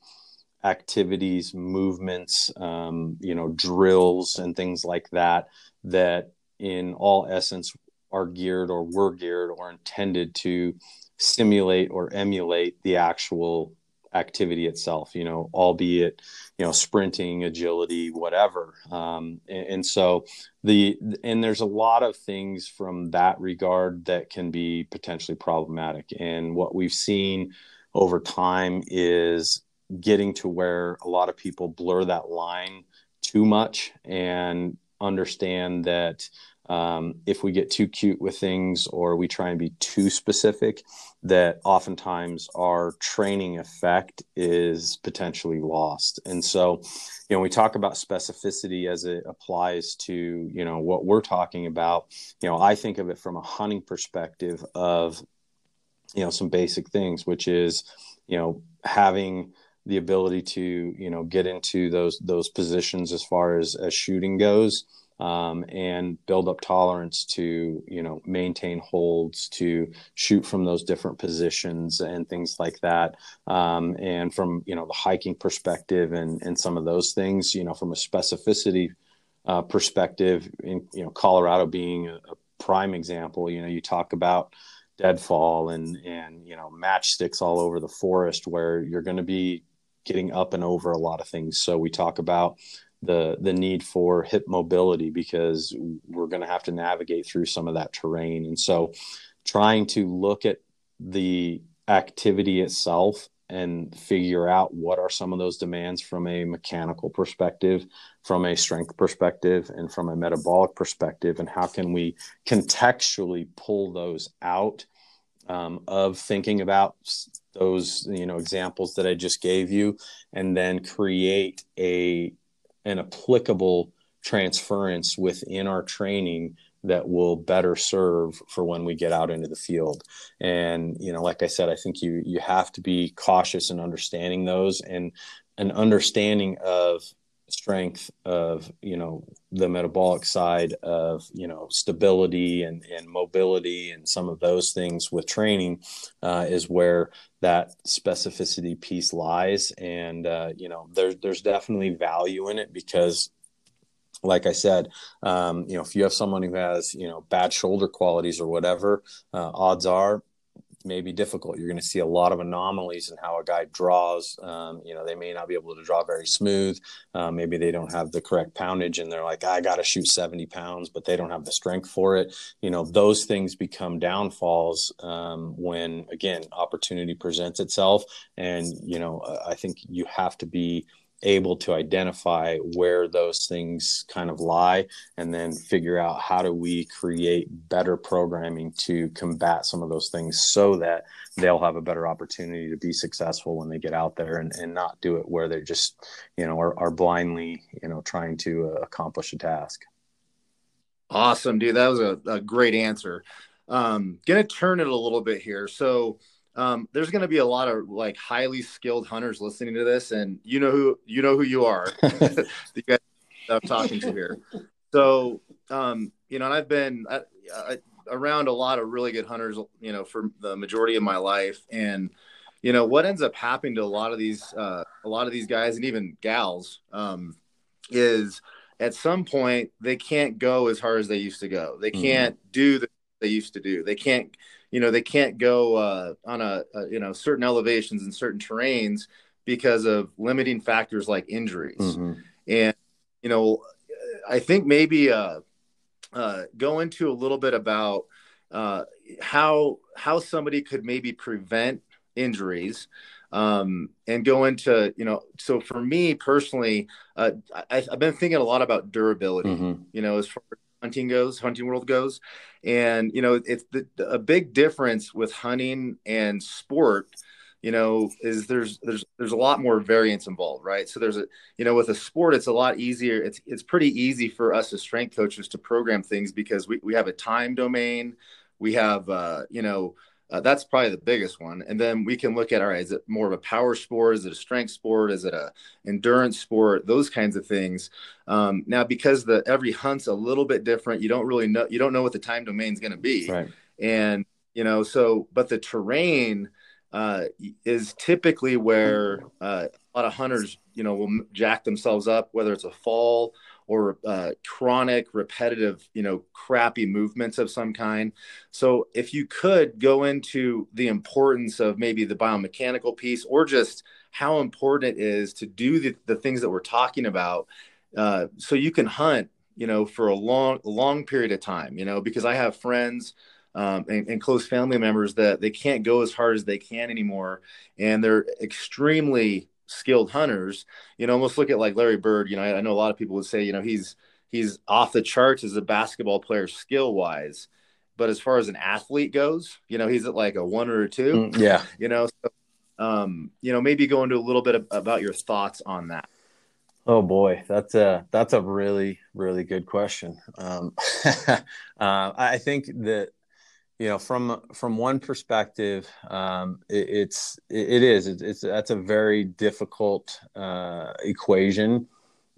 activities, movements, um, you know, drills and things like that, that in all essence are geared or were geared or intended to simulate or emulate the actual activity itself you know albeit you know sprinting agility whatever. Um, and, and, so the and there's a lot of things from that regard that can be potentially problematic. And what we've seen over time is getting to where a lot of people blur that line too much and understand that um, if we get too cute with things or we try and be too specific, that oftentimes our training effect is potentially lost. And so, you know, we talk about specificity as it applies to, you know, what we're talking about. You know, I think of it from a hunting perspective of, you know, some basic things, which is, you know, having the ability to, you know, get into those those positions as far as as shooting goes um, and build up tolerance to you know maintain holds to shoot from those different positions and things like that. Um, and from you know the hiking perspective and and some of those things you know from a specificity uh, perspective in you know colorado being a, a prime example you know you talk about deadfall and and you know matchsticks all over the forest where you're going to be getting up and over a lot of things. So we talk about the the need for hip mobility because we're going to have to navigate through some of that terrain. And so trying to look at the activity itself and figure out what are some of those demands from a mechanical perspective from a strength perspective and from a metabolic perspective and how can we contextually pull those out um, of thinking about those you know examples that i just gave you and then create a an applicable transference within our training that will better serve for when we get out into the field. And you know like i said i think you you have to be cautious in understanding those and an understanding of strength of you know the metabolic side of you know stability and, and mobility and some of those things with training uh, is where that specificity piece lies. And uh, you know there's there's definitely value in it because like I said, um, you know, if you have someone who has, you know, bad shoulder qualities or whatever, uh, odds are may be difficult. You're going to see a lot of anomalies in how a guy draws. Um, you know, they may not be able to draw very smooth. Uh, maybe they don't have the correct poundage, and they're like, I got to shoot 70 pounds, but they don't have the strength for it. You know, those things become downfalls um, when, again, opportunity presents itself. And you know, I think you have to be able to identify where those things kind of lie and then figure out how do we create better programming to combat some of those things so that they'll have a better opportunity to be successful when they get out there and, and not do it where they're just you know are, are blindly you know trying to uh, accomplish a task. Awesome dude. That was a, a great answer. Um gonna turn it a little bit here. So um, there's going to be a lot of like highly skilled hunters listening to this, and you know who you know who you are, the guys I'm talking to here. So, um, you know, and I've been I, I, around a lot of really good hunters, you know, for the majority of my life, and you know what ends up happening to a lot of these uh, a lot of these guys and even gals um, is at some point they can't go as hard as they used to go. They mm-hmm. can't mm-hmm. do the they used to do. They can't you know they can't go uh, on a, a, you know certain elevations and certain terrains because of limiting factors like injuries mm-hmm. and you know i think maybe uh, uh, go into a little bit about uh, how how somebody could maybe prevent injuries um, and go into you know so for me personally uh, I, have been thinking a lot about durability mm-hmm. you know as far as hunting goes, hunting world goes. And, you know, it's the, a big difference with hunting and sport, you know, is there's, there's, there's a lot more variance involved, right? So there's a, you know, with a sport, it's a lot easier. It's, it's pretty easy for us as strength coaches to program things because we, we have a time domain. We have, uh, you know, uh, that's probably the biggest one. And then we can look at all right, is it more of a power sport? Is it a strength sport? Is it a endurance sport? Those kinds of things. Um, now, because the every hunt's a little bit different, you don't really know you don't know what the time domain is going to be. Right. And you know, so but the terrain uh, is typically where uh, a lot of hunters, you know, will jack themselves up, whether it's a fall or uh, chronic, repetitive, you know, crappy movements of some kind. So if you could go into the importance of maybe the biomechanical piece or just how important it is to do the, the things that we're talking about uh, so you can hunt, you know, for a long, long period of time, you know, because I have friends um, and, and, close family members that they can't go as hard as they can anymore. And they're extremely skilled hunters, you know, almost look at like Larry Bird. You know, I, I know a lot of people would say, you know, he's he's off the charts as a basketball player skill wise, but as far as an athlete goes, you know, he's at like a one or a two. Mm, yeah, you know, so, um, you know, maybe go into a little bit of, about your thoughts on that. Oh boy, that's a that's a really really good question. Um, uh, I think that you know from from one perspective um, it, it's it is it's, it's, that's a very difficult uh, equation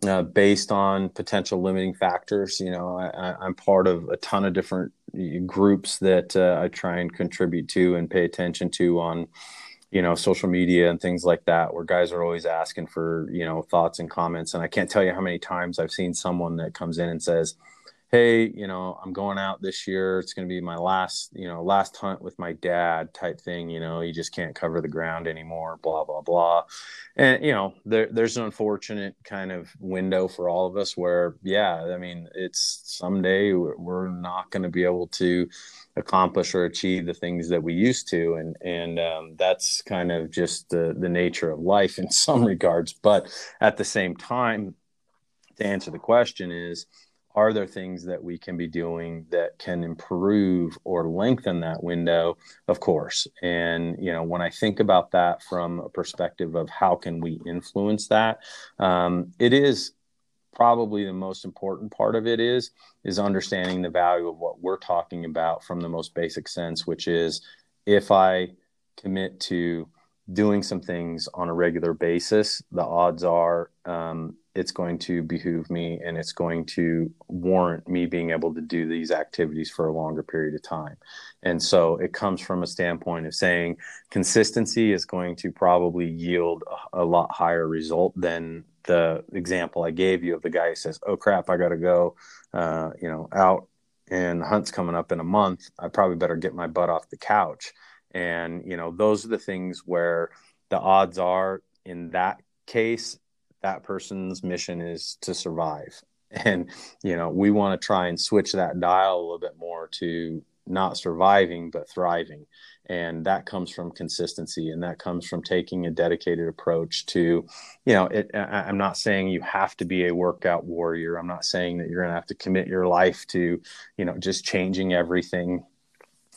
uh, based on potential limiting factors. You know I, am part of a ton of different groups that uh, i try and contribute to and pay attention to on you know social media and things like that where guys are always asking for you know thoughts and comments. And i can't tell you how many times i've seen someone that comes in and says hey, you know, I'm going out this year. It's going to be my last, you know, last hunt with my dad type thing. You know, he just can't cover the ground anymore, blah, blah, blah. And, you know, there, there's an unfortunate kind of window for all of us where, yeah, I mean, it's someday we're not going to be able to accomplish or achieve the things that we used to. And, and um, that's kind of just the, the nature of life in some regards. But at the same time, to answer the question is, are there things that we can be doing that can improve or lengthen that window? Of course. And you know when i think about that from a perspective of how can we influence that um, it is probably the most important part of it is is understanding the value of what we're talking about from the most basic sense which is if i commit to doing some things on a regular basis the odds are um, it's going to behoove me and it's going to warrant me being able to do these activities for a longer period of time. And so it comes from a standpoint of saying consistency is going to probably yield a, a lot higher result than the example I gave you of the guy who says, "Oh crap, I got to go, uh, you know, out and the hunt's coming up in a month. I probably better get my butt off the couch." And, you know, those are the things where the odds are in that case, that person's mission is to survive. And, you know, we want to try and switch that dial a little bit more to not surviving, but thriving. And that comes from consistency and that comes from taking a dedicated approach to you know it, I, i'm not saying you have to be a workout warrior. I'm not saying that you're going to have to commit your life to you know just changing everything.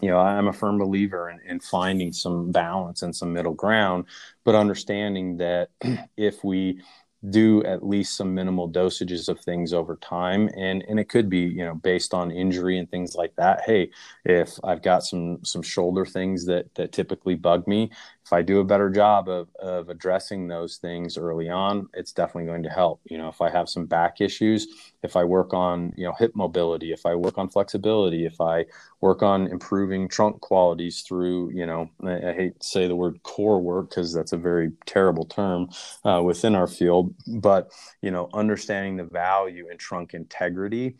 You know i'm a firm believer in, in finding some balance and some middle ground but understanding that if we do at least some minimal dosages of things over time. And and it could be you know based on injury and things like that. Hey if i've got some some shoulder things that that typically bug me if I do a better job of, of addressing those things early on, it's definitely going to help. You know, if I have some back issues, if I work on, you know, hip mobility, if I work on flexibility, if I work on improving trunk qualities through, you know, I, I hate to say the word core work because that's a very terrible term uh, within our field, but, you know, understanding the value in trunk integrity,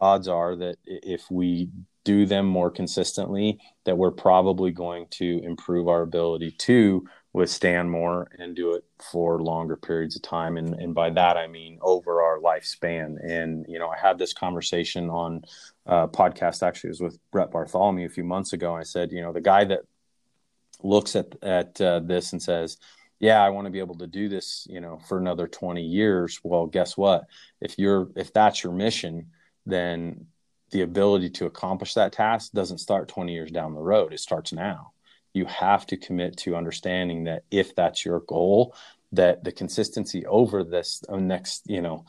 odds are that if we do them more consistently, that we're probably going to improve our ability to withstand more and do it for longer periods of time. And, and by that, I mean over our lifespan. And, you know, I had this conversation on a podcast, actually, it was with Brett Bartholomew a few months ago. I said, you know, the guy that looks at, at uh, this and says, yeah, I want to be able to do this, you know, for another 20 years. Well, guess what? If you're, if that's your mission, then the ability to accomplish that task doesn't start 20 years down the road. It starts now. You have to commit to understanding that if that's your goal, that the consistency over this uh, next, you know,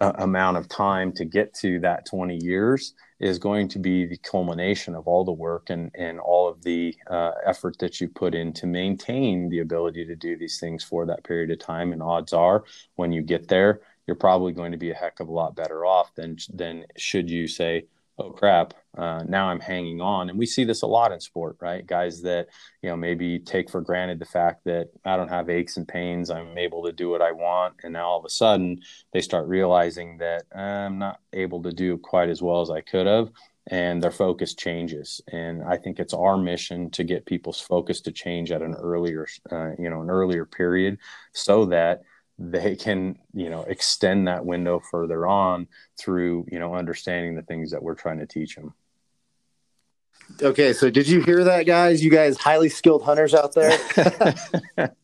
uh, amount of time to get to that 20 years is going to be the culmination of all the work and, and all of the uh, effort that you put in to maintain the ability to do these things for that period of time. And odds are, when you get there, you're probably going to be a heck of a lot better off than than should you say, oh crap uh, now i'm hanging on. And we see this a lot in sport right? Guys that you know maybe take for granted the fact that i don't have aches and pains i'm able to do what i want. And now all of a sudden they start realizing that i'm not able to do quite as well as i could have and their focus changes. And i think it's our mission to get people's focus to change at an earlier uh, you know an earlier period so that they can you know extend that window further on through you know understanding the things that we're trying to teach them okay so did you hear that guys? You guys highly skilled hunters out there.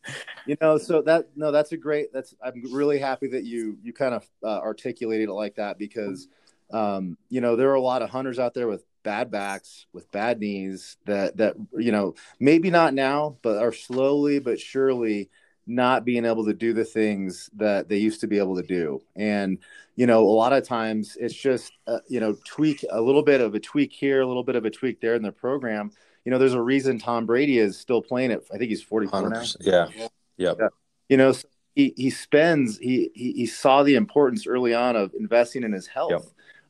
You know so that no that's a great that's i'm really happy that you you kind of uh, articulated it like that because um you know there are a lot of hunters out there with bad backs with bad knees that that you know maybe not now but are slowly but surely not being able to do the things that they used to be able to do. And, you know, a lot of times it's just, uh, you know, tweak a little bit of a tweak here, a little bit of a tweak there in the program. You know, there's a reason Tom Brady is still playing it. I think he's 44 now. Yeah. Yep. Yeah. You know, so he, he spends, he, he, he, saw the importance early on of investing in his health. Yep.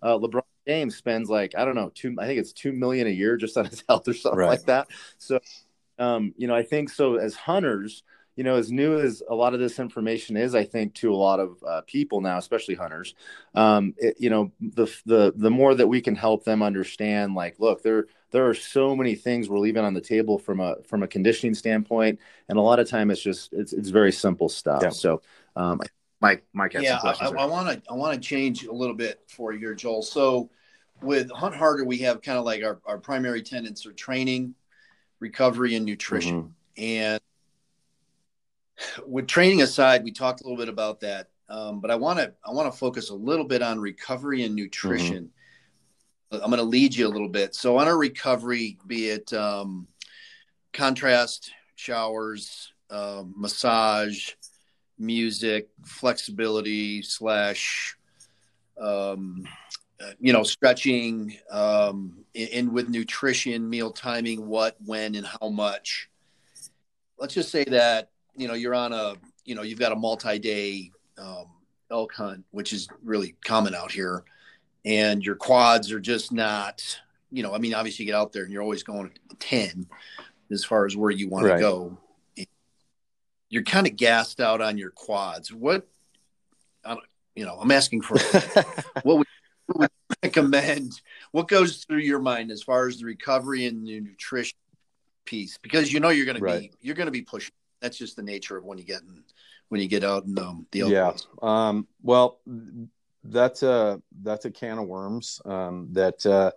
Uh, LeBron James spends like, I don't know, two, I think it's 2 million a year just on his health or something right. like that. So, um, you know, I think so as hunters, you know, as new as a lot of this information is, I think to a lot of uh, people now, especially hunters, um, it, you know, the the the more that we can help them understand, like, look, there there are so many things we're leaving on the table from a from a conditioning standpoint, and a lot of time it's just it's it's very simple stuff. Yeah. So, um, Mike, Mike, yeah, I want to I want to change a little bit for you, Joel. So, with Hunt Harder, we have kind of like our our primary tenants are training, recovery, and nutrition, mm-hmm. and with training aside, we talked a little bit about that, um, but I want to I want to focus a little bit on recovery and nutrition. Mm-hmm. I'm going to lead you a little bit. So on our recovery, be it um, contrast showers, uh, massage, music, flexibility slash, um, you know, stretching, um, and with nutrition, meal timing, what, when, and how much. Let's just say that you know you're on a you know you've got a multi-day um, elk hunt which is really common out here. And your quads are just not you know i mean obviously you get out there and you're always going 10 as far as where you want right. to go. You're kind of gassed out on your quads. What you know i'm asking for what would, what would you recommend? What goes through your mind as far as the recovery and the nutrition piece? Because you know you're going to be you're going to be pushing. That's just the nature of when you get in, when you get out in um, the yeah. outdoors. um well that's a that's a can of worms um that uh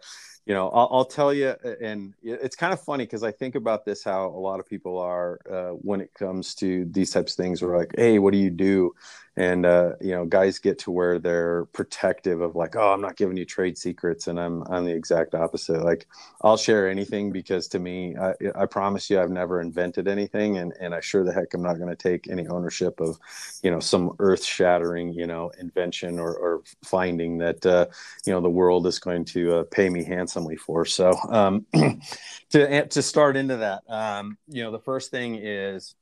you know i'll, I'll tell you and it's kind of funny because i think about this how a lot of people are uh, when it comes to these types of things. We're like hey what do you do and uh you know guys get to where they're protective of like oh i'm not giving you trade secrets and i'm i'm the exact opposite. Like i'll share anything because to me i, I promise you i've never invented anything and and i sure the heck i'm not going to take any ownership of you know some earth shattering you know invention or, or finding that uh, you know the world is going to uh, pay me handsomely for. So um, to to start into that um, you know the first thing is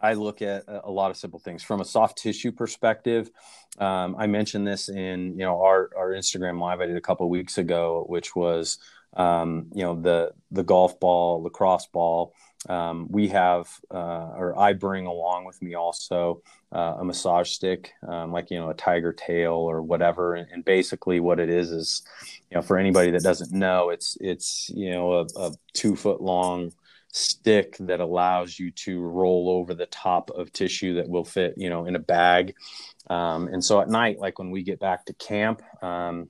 I look at a lot of simple things from a soft tissue perspective. Um, I mentioned this in you know our our Instagram live I did a couple of weeks ago, which was um, you know the the golf ball, lacrosse ball. Um, we have uh, or I bring along with me also uh, a massage stick, um, like you know a tiger tail or whatever. And, and basically, what it is is you know for anybody that doesn't know, it's it's you know a, a two foot long stick that allows you to roll over the top of tissue that will fit you know in a bag. Um, and so at night like when we get back to camp um,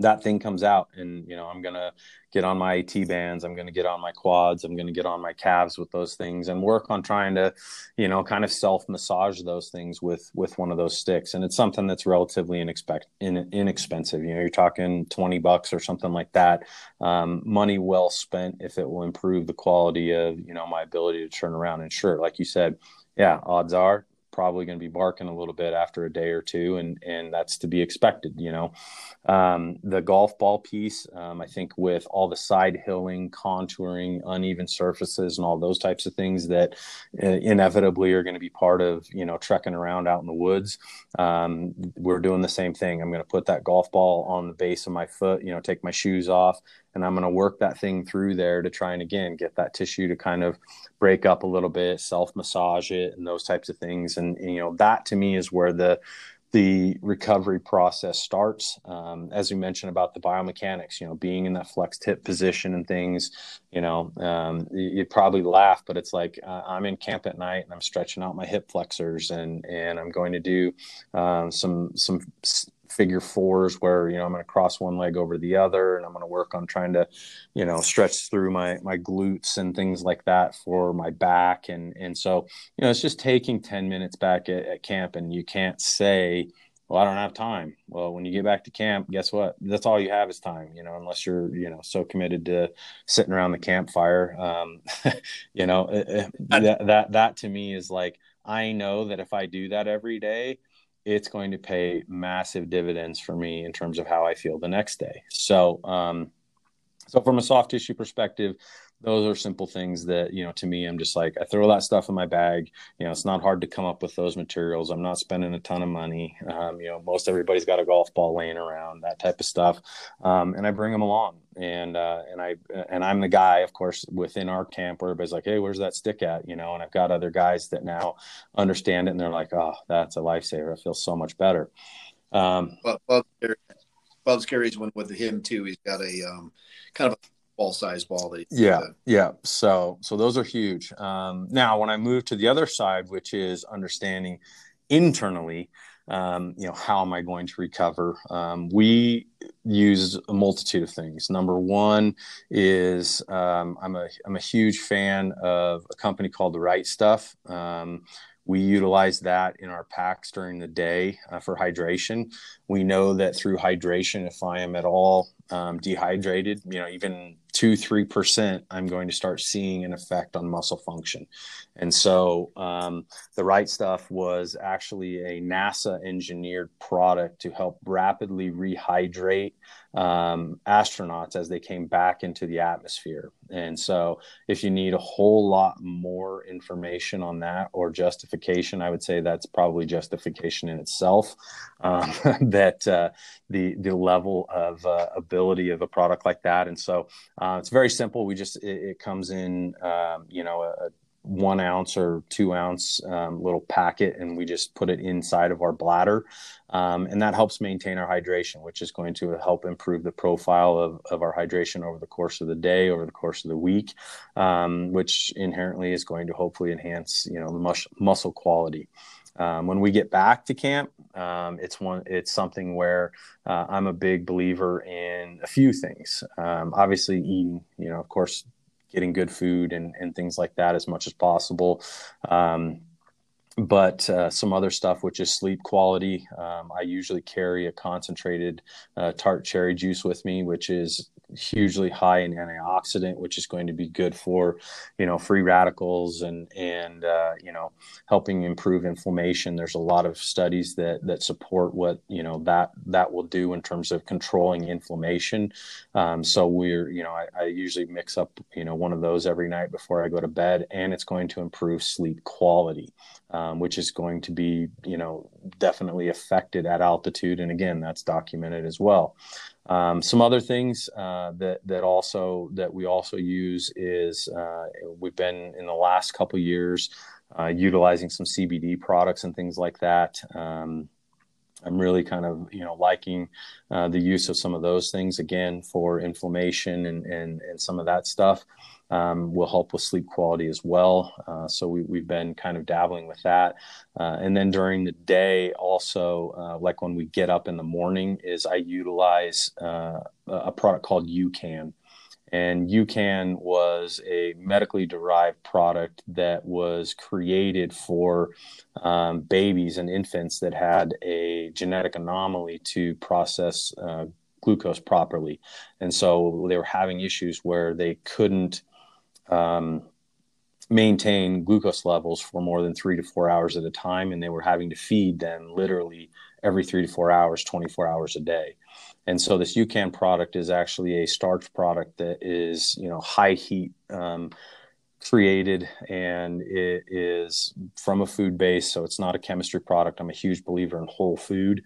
that thing comes out and you know i'm gonna get on my IT bands i'm gonna get on my quads i'm gonna get on my calves with those things and work on trying to you know kind of self massage those things with with one of those sticks. And it's something that's relatively inexpect, in, inexpensive. You know you're talking 20 bucks or something like that. Um, money well spent if it will improve the quality of you know my ability to turn around. And sure like you said yeah odds are probably going to be barking a little bit after a day or two and and that's to be expected you know? Um, the golf ball piece um, i think with all the side hilling contouring uneven surfaces and all those types of things that uh, inevitably are going to be part of you know trekking around out in the woods um, we're doing the same thing. I'm going to put that golf ball on the base of my foot you know take my shoes off and i'm going to work that thing through there to try and again get that tissue to kind of break up a little bit self massage it and those types of things and, and you know that to me is where the the recovery process starts. Um, as we mentioned about the biomechanics, you know, being in that flexed hip position and things, you know, um, you'd probably laugh, but it's like uh, I'm in camp at night and I'm stretching out my hip flexors and and I'm going to do um, some some figure fours where you know I'm going to cross one leg over the other and I'm going to work on trying to you know stretch through my my glutes and things like that for my back. And and so you know it's just taking 10 minutes back at, at camp and you can't say well i don't have time. Well when you get back to camp guess what? That's all you have is time you know unless you're you know so committed to sitting around the campfire. Um you know that, that that to me is like i know that if i do that every day it's going to pay massive dividends for me in terms of how i feel the next day. So um so from a soft tissue perspective those are simple things that you know to me i'm just like i throw that stuff in my bag. You know it's not hard to come up with those materials. I'm not spending a ton of money. Um, you know most everybody's got a golf ball laying around that type of stuff. Um, and i bring them along. And uh, and i and i'm the guy of course within our camp where everybody's like hey where's that stick at? You know and i've got other guys that now understand it and they're like oh that's a lifesaver. I feel so much better. Um, Well, Bob's carries one with him too. He's got a um, kind of a ball size ball that yeah uh, yeah. So so those are huge. Um, now when i move to the other side which is understanding internally um, you know how am i going to recover? Um, we use a multitude of things. Number one is um, i'm a i'm a huge fan of a company called the right stuff. Um, we utilize that in our packs during the day uh, for hydration. We know that through hydration, if I am at all um, dehydrated, you know, even two, three percent, I'm going to start seeing an effect on muscle function. And so, um, the right stuff was actually a NASA engineered product to help rapidly rehydrate um, astronauts as they came back into the atmosphere. And so, if you need a whole lot more information on that or justification, I would say that's probably justification in itself. Um, that uh, the the level of uh, ability of a product like that, and so uh, it's very simple. We just it, it comes in, um, you know, a, one ounce or two ounce um, little packet and we just put it inside of our bladder. Um, and that helps maintain our hydration which is going to help improve the profile of, of our hydration over the course of the day over the course of the week um, which inherently is going to hopefully enhance you know the mus- muscle quality. Um, when we get back to camp um, it's one it's something where uh, i'm a big believer in a few things. Um, obviously eating you know of course getting good food and, and things like that as much as possible. Um, but uh, some other stuff, which is sleep quality. Um, I usually carry a concentrated uh, tart cherry juice with me, which is hugely high in antioxidant, which is going to be good for, you know, free radicals and and uh, you know helping improve inflammation. There's a lot of studies that that support what you know that that will do in terms of controlling inflammation. Um, so we're you know I, I usually mix up you know one of those every night before I go to bed, and it's going to improve sleep quality. Um, which is going to be, you know, definitely affected at altitude. And again, that's documented as well. Um, some other things uh, that that also that we also use is uh, we've been in the last couple years uh, utilizing some CBD products and things like that. Um, I'm really kind of you know liking uh, the use of some of those things again for inflammation and and, and some of that stuff um, will help with sleep quality as well. Uh, so we, have been kind of dabbling with that. Uh, and then during the day, also, uh, like when we get up in the morning, is I utilize uh, a product called UCAN. And UCAN was a medically derived product that was created for um, babies and infants that had a genetic anomaly to process uh, glucose properly. And so they were having issues where they couldn't um, maintain glucose levels for more than three to four hours at a time, and they were having to feed them literally every three to four hours, 24 hours a day. And so this UCAN product is actually a starch product that is, you know, high heat um, created and it is from a food base. So it's not a chemistry product. I'm a huge believer in whole food.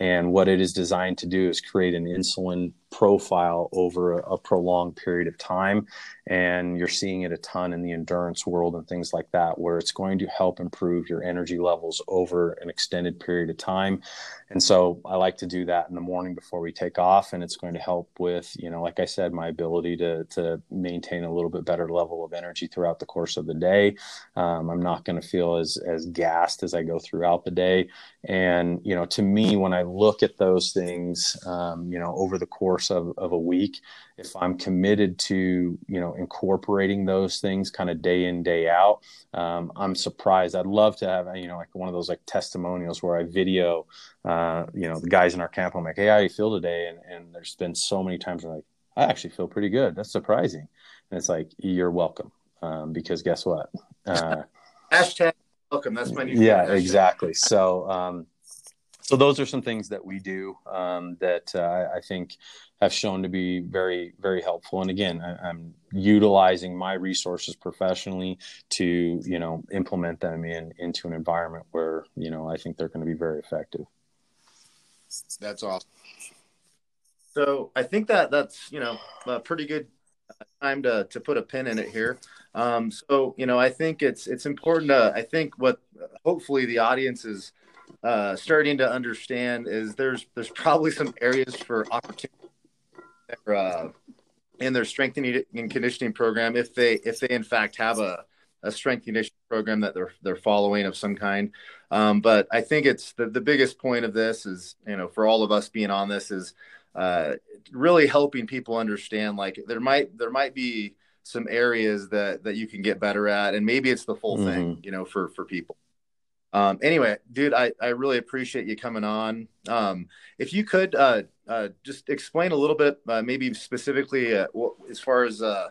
And what it is designed to do is create an insulin profile over a, a, prolonged period of time. And you're seeing it a ton in the endurance world and things like that, where it's going to help improve your energy levels over an extended period of time. And so I like to do that in the morning before we take off. And it's going to help with, you know, like I said, my ability to, to maintain a little bit better level of energy throughout the course of the day. Um, I'm not going to feel as, as gassed as I go throughout the day. And, you know, to me, when I look at those things, um, you know, over the course of, of a week, if I'm committed to, you know, incorporating those things kind of day in, day out, um, I'm surprised. I'd love to have, you know, like one of those like testimonials where I video, uh, you know, the guys in our camp. I'm like, hey, how do you feel today? And, and there's been so many times I'm like, I actually feel pretty good. That's surprising. And it's like, you're welcome. Um, because guess what? Uh, Hashtag welcome. That's my new. Yeah, exactly. So, um, so those are some things that we do um, that uh, I think have shown to be very, very helpful. And again, I, am utilizing my resources professionally to, you know, implement them in into an environment where you know I think they're going to be very effective. That's awesome. So I think that that's you know a pretty good time to to put a pin in it here. Um, so you know I think it's it's important to I think what hopefully the audience is uh, starting to understand is there's there's probably some areas for opportunity there, uh, in their strengthening and conditioning program if they if they in fact have a, a strength conditioning program that they're they're following of some kind. Um, but I think it's the, the biggest point of this is you know for all of us being on this is uh, really helping people understand like there might there might be some areas that that you can get better at and maybe it's the full mm-hmm. thing you know for for people um, anyway, dude, I, I really appreciate you coming on. Um, if you could uh, uh, just explain a little bit, uh, maybe specifically uh, what, as far as uh,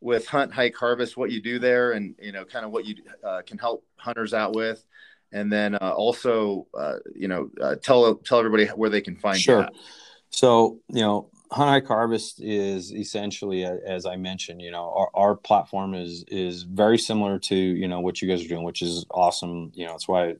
with hunt, hike, harvest, what you do there, and you know, kind of what you uh, can help hunters out with, and then also, you know, tell tell everybody where they can find sure. you. Sure. So, you know, Hunt Harvest is essentially, as I mentioned, you know, our, our platform is is very similar to you know what you guys are doing, which is awesome. You know, it's why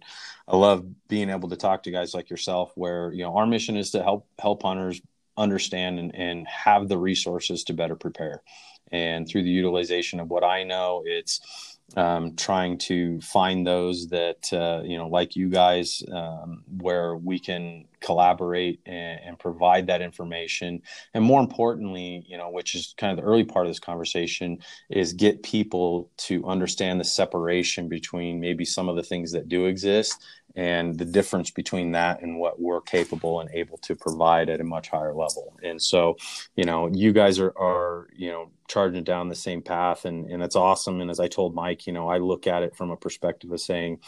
I love being able to talk to guys like yourself. Where you know our mission is to help help hunters understand and, and have the resources to better prepare. And through the utilization of what I know, it's um, trying to find those that uh, you know like you guys um, where we can collaborate and, and, provide that information and more importantly you know which is kind of the early part of this conversation is get people to understand the separation between maybe some of the things that do exist and the difference between that and what we're capable and able to provide at a much higher level. And so, you know, you guys are, are you know, charging down the same path and, and it's awesome. And as I told Mike, you know, I look at it from a perspective of saying,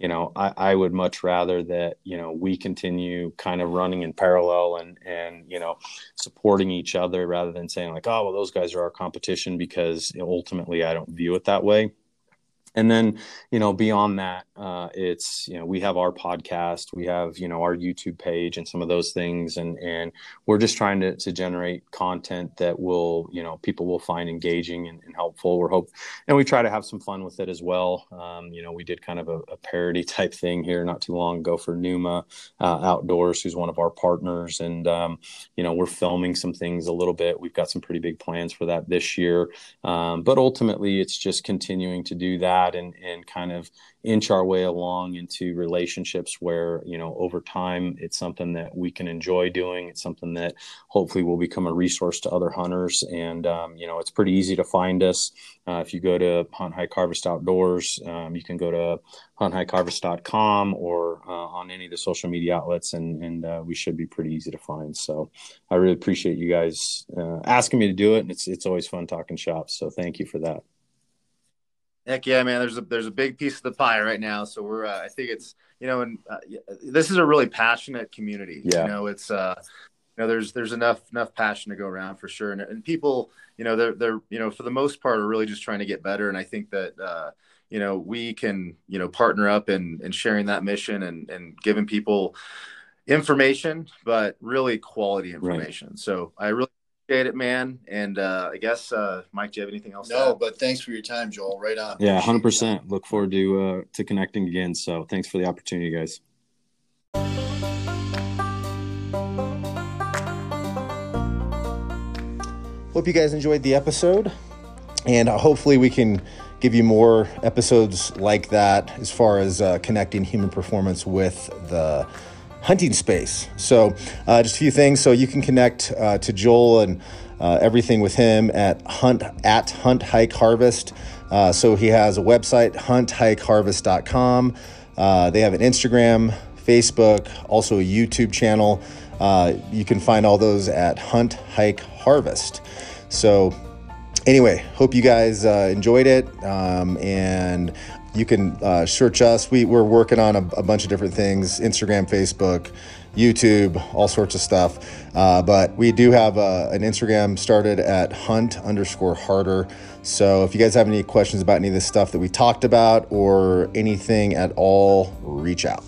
you know, I, I would much rather that, you know, we continue kind of running in parallel and, and, you know, supporting each other rather than saying like, oh, well, those guys are our competition because ultimately I don't view it that way and then you know beyond that uh, it's you know we have our podcast we have you know our youtube page and some of those things. And and we're just trying to, to generate content that will you know people will find engaging and, and helpful. We're hope and we try to have some fun with it as well. Um, you know we did kind of a, a, parody type thing here not too long ago for numa uh, outdoors who's one of our partners. And um, you know we're filming some things a little bit. We've got some pretty big plans for that this year. Um, but ultimately it's just continuing to do that that and and kind of inch our way along into relationships where you know over time it's something that we can enjoy doing. It's something that hopefully will become a resource to other hunters. And um, you know it's pretty easy to find us. Uh, if you go to hunt hike harvest outdoors um, you can go to hunthikeharvest.com or uh, on any of the social media outlets and and uh, we should be pretty easy to find. So i really appreciate you guys uh, asking me to do it. And it's it's always fun talking shops so thank you for that Heck yeah, man! There's a there's a big piece of the pie right now, so we're uh, I think it's you know, and uh, this is a really passionate community. Yeah. You know, it's uh, you know, there's there's enough enough passion to go around for sure, and, and people, you know, they're they're you know for the most part are really just trying to get better, and I think that uh, you know we can you know partner up in in sharing that mission and and giving people information, but really quality information. Right. So I really it, man. And uh, I guess, uh, Mike, do you have anything else? No, but thanks for your time, Joel. Right on. Yeah, hundred percent. Look forward to uh, to connecting again. So thanks for the opportunity, guys. Hope you guys enjoyed the episode, and uh, hopefully we can give you more episodes like that as far as uh, connecting human performance with the hunting space. So, uh, just a few things. So, you can connect uh, to Joel and uh, everything with him at hunt at Hunt Hike Harvest. Uh, so, he has a website, hunthikeharvest.com. Uh, they have an Instagram, Facebook, also a YouTube channel. Uh, you can find all those at Hunt Hike Harvest. So, anyway, hope you guys enjoyed it. Um, and you can uh, search us. We, we're working on a, a, bunch of different things Instagram, Facebook, YouTube, all sorts of stuff. Uh, but we do have uh, an Instagram started at hunt underscore harder. So if you guys have any questions about any of this stuff that we talked about or anything at all, reach out.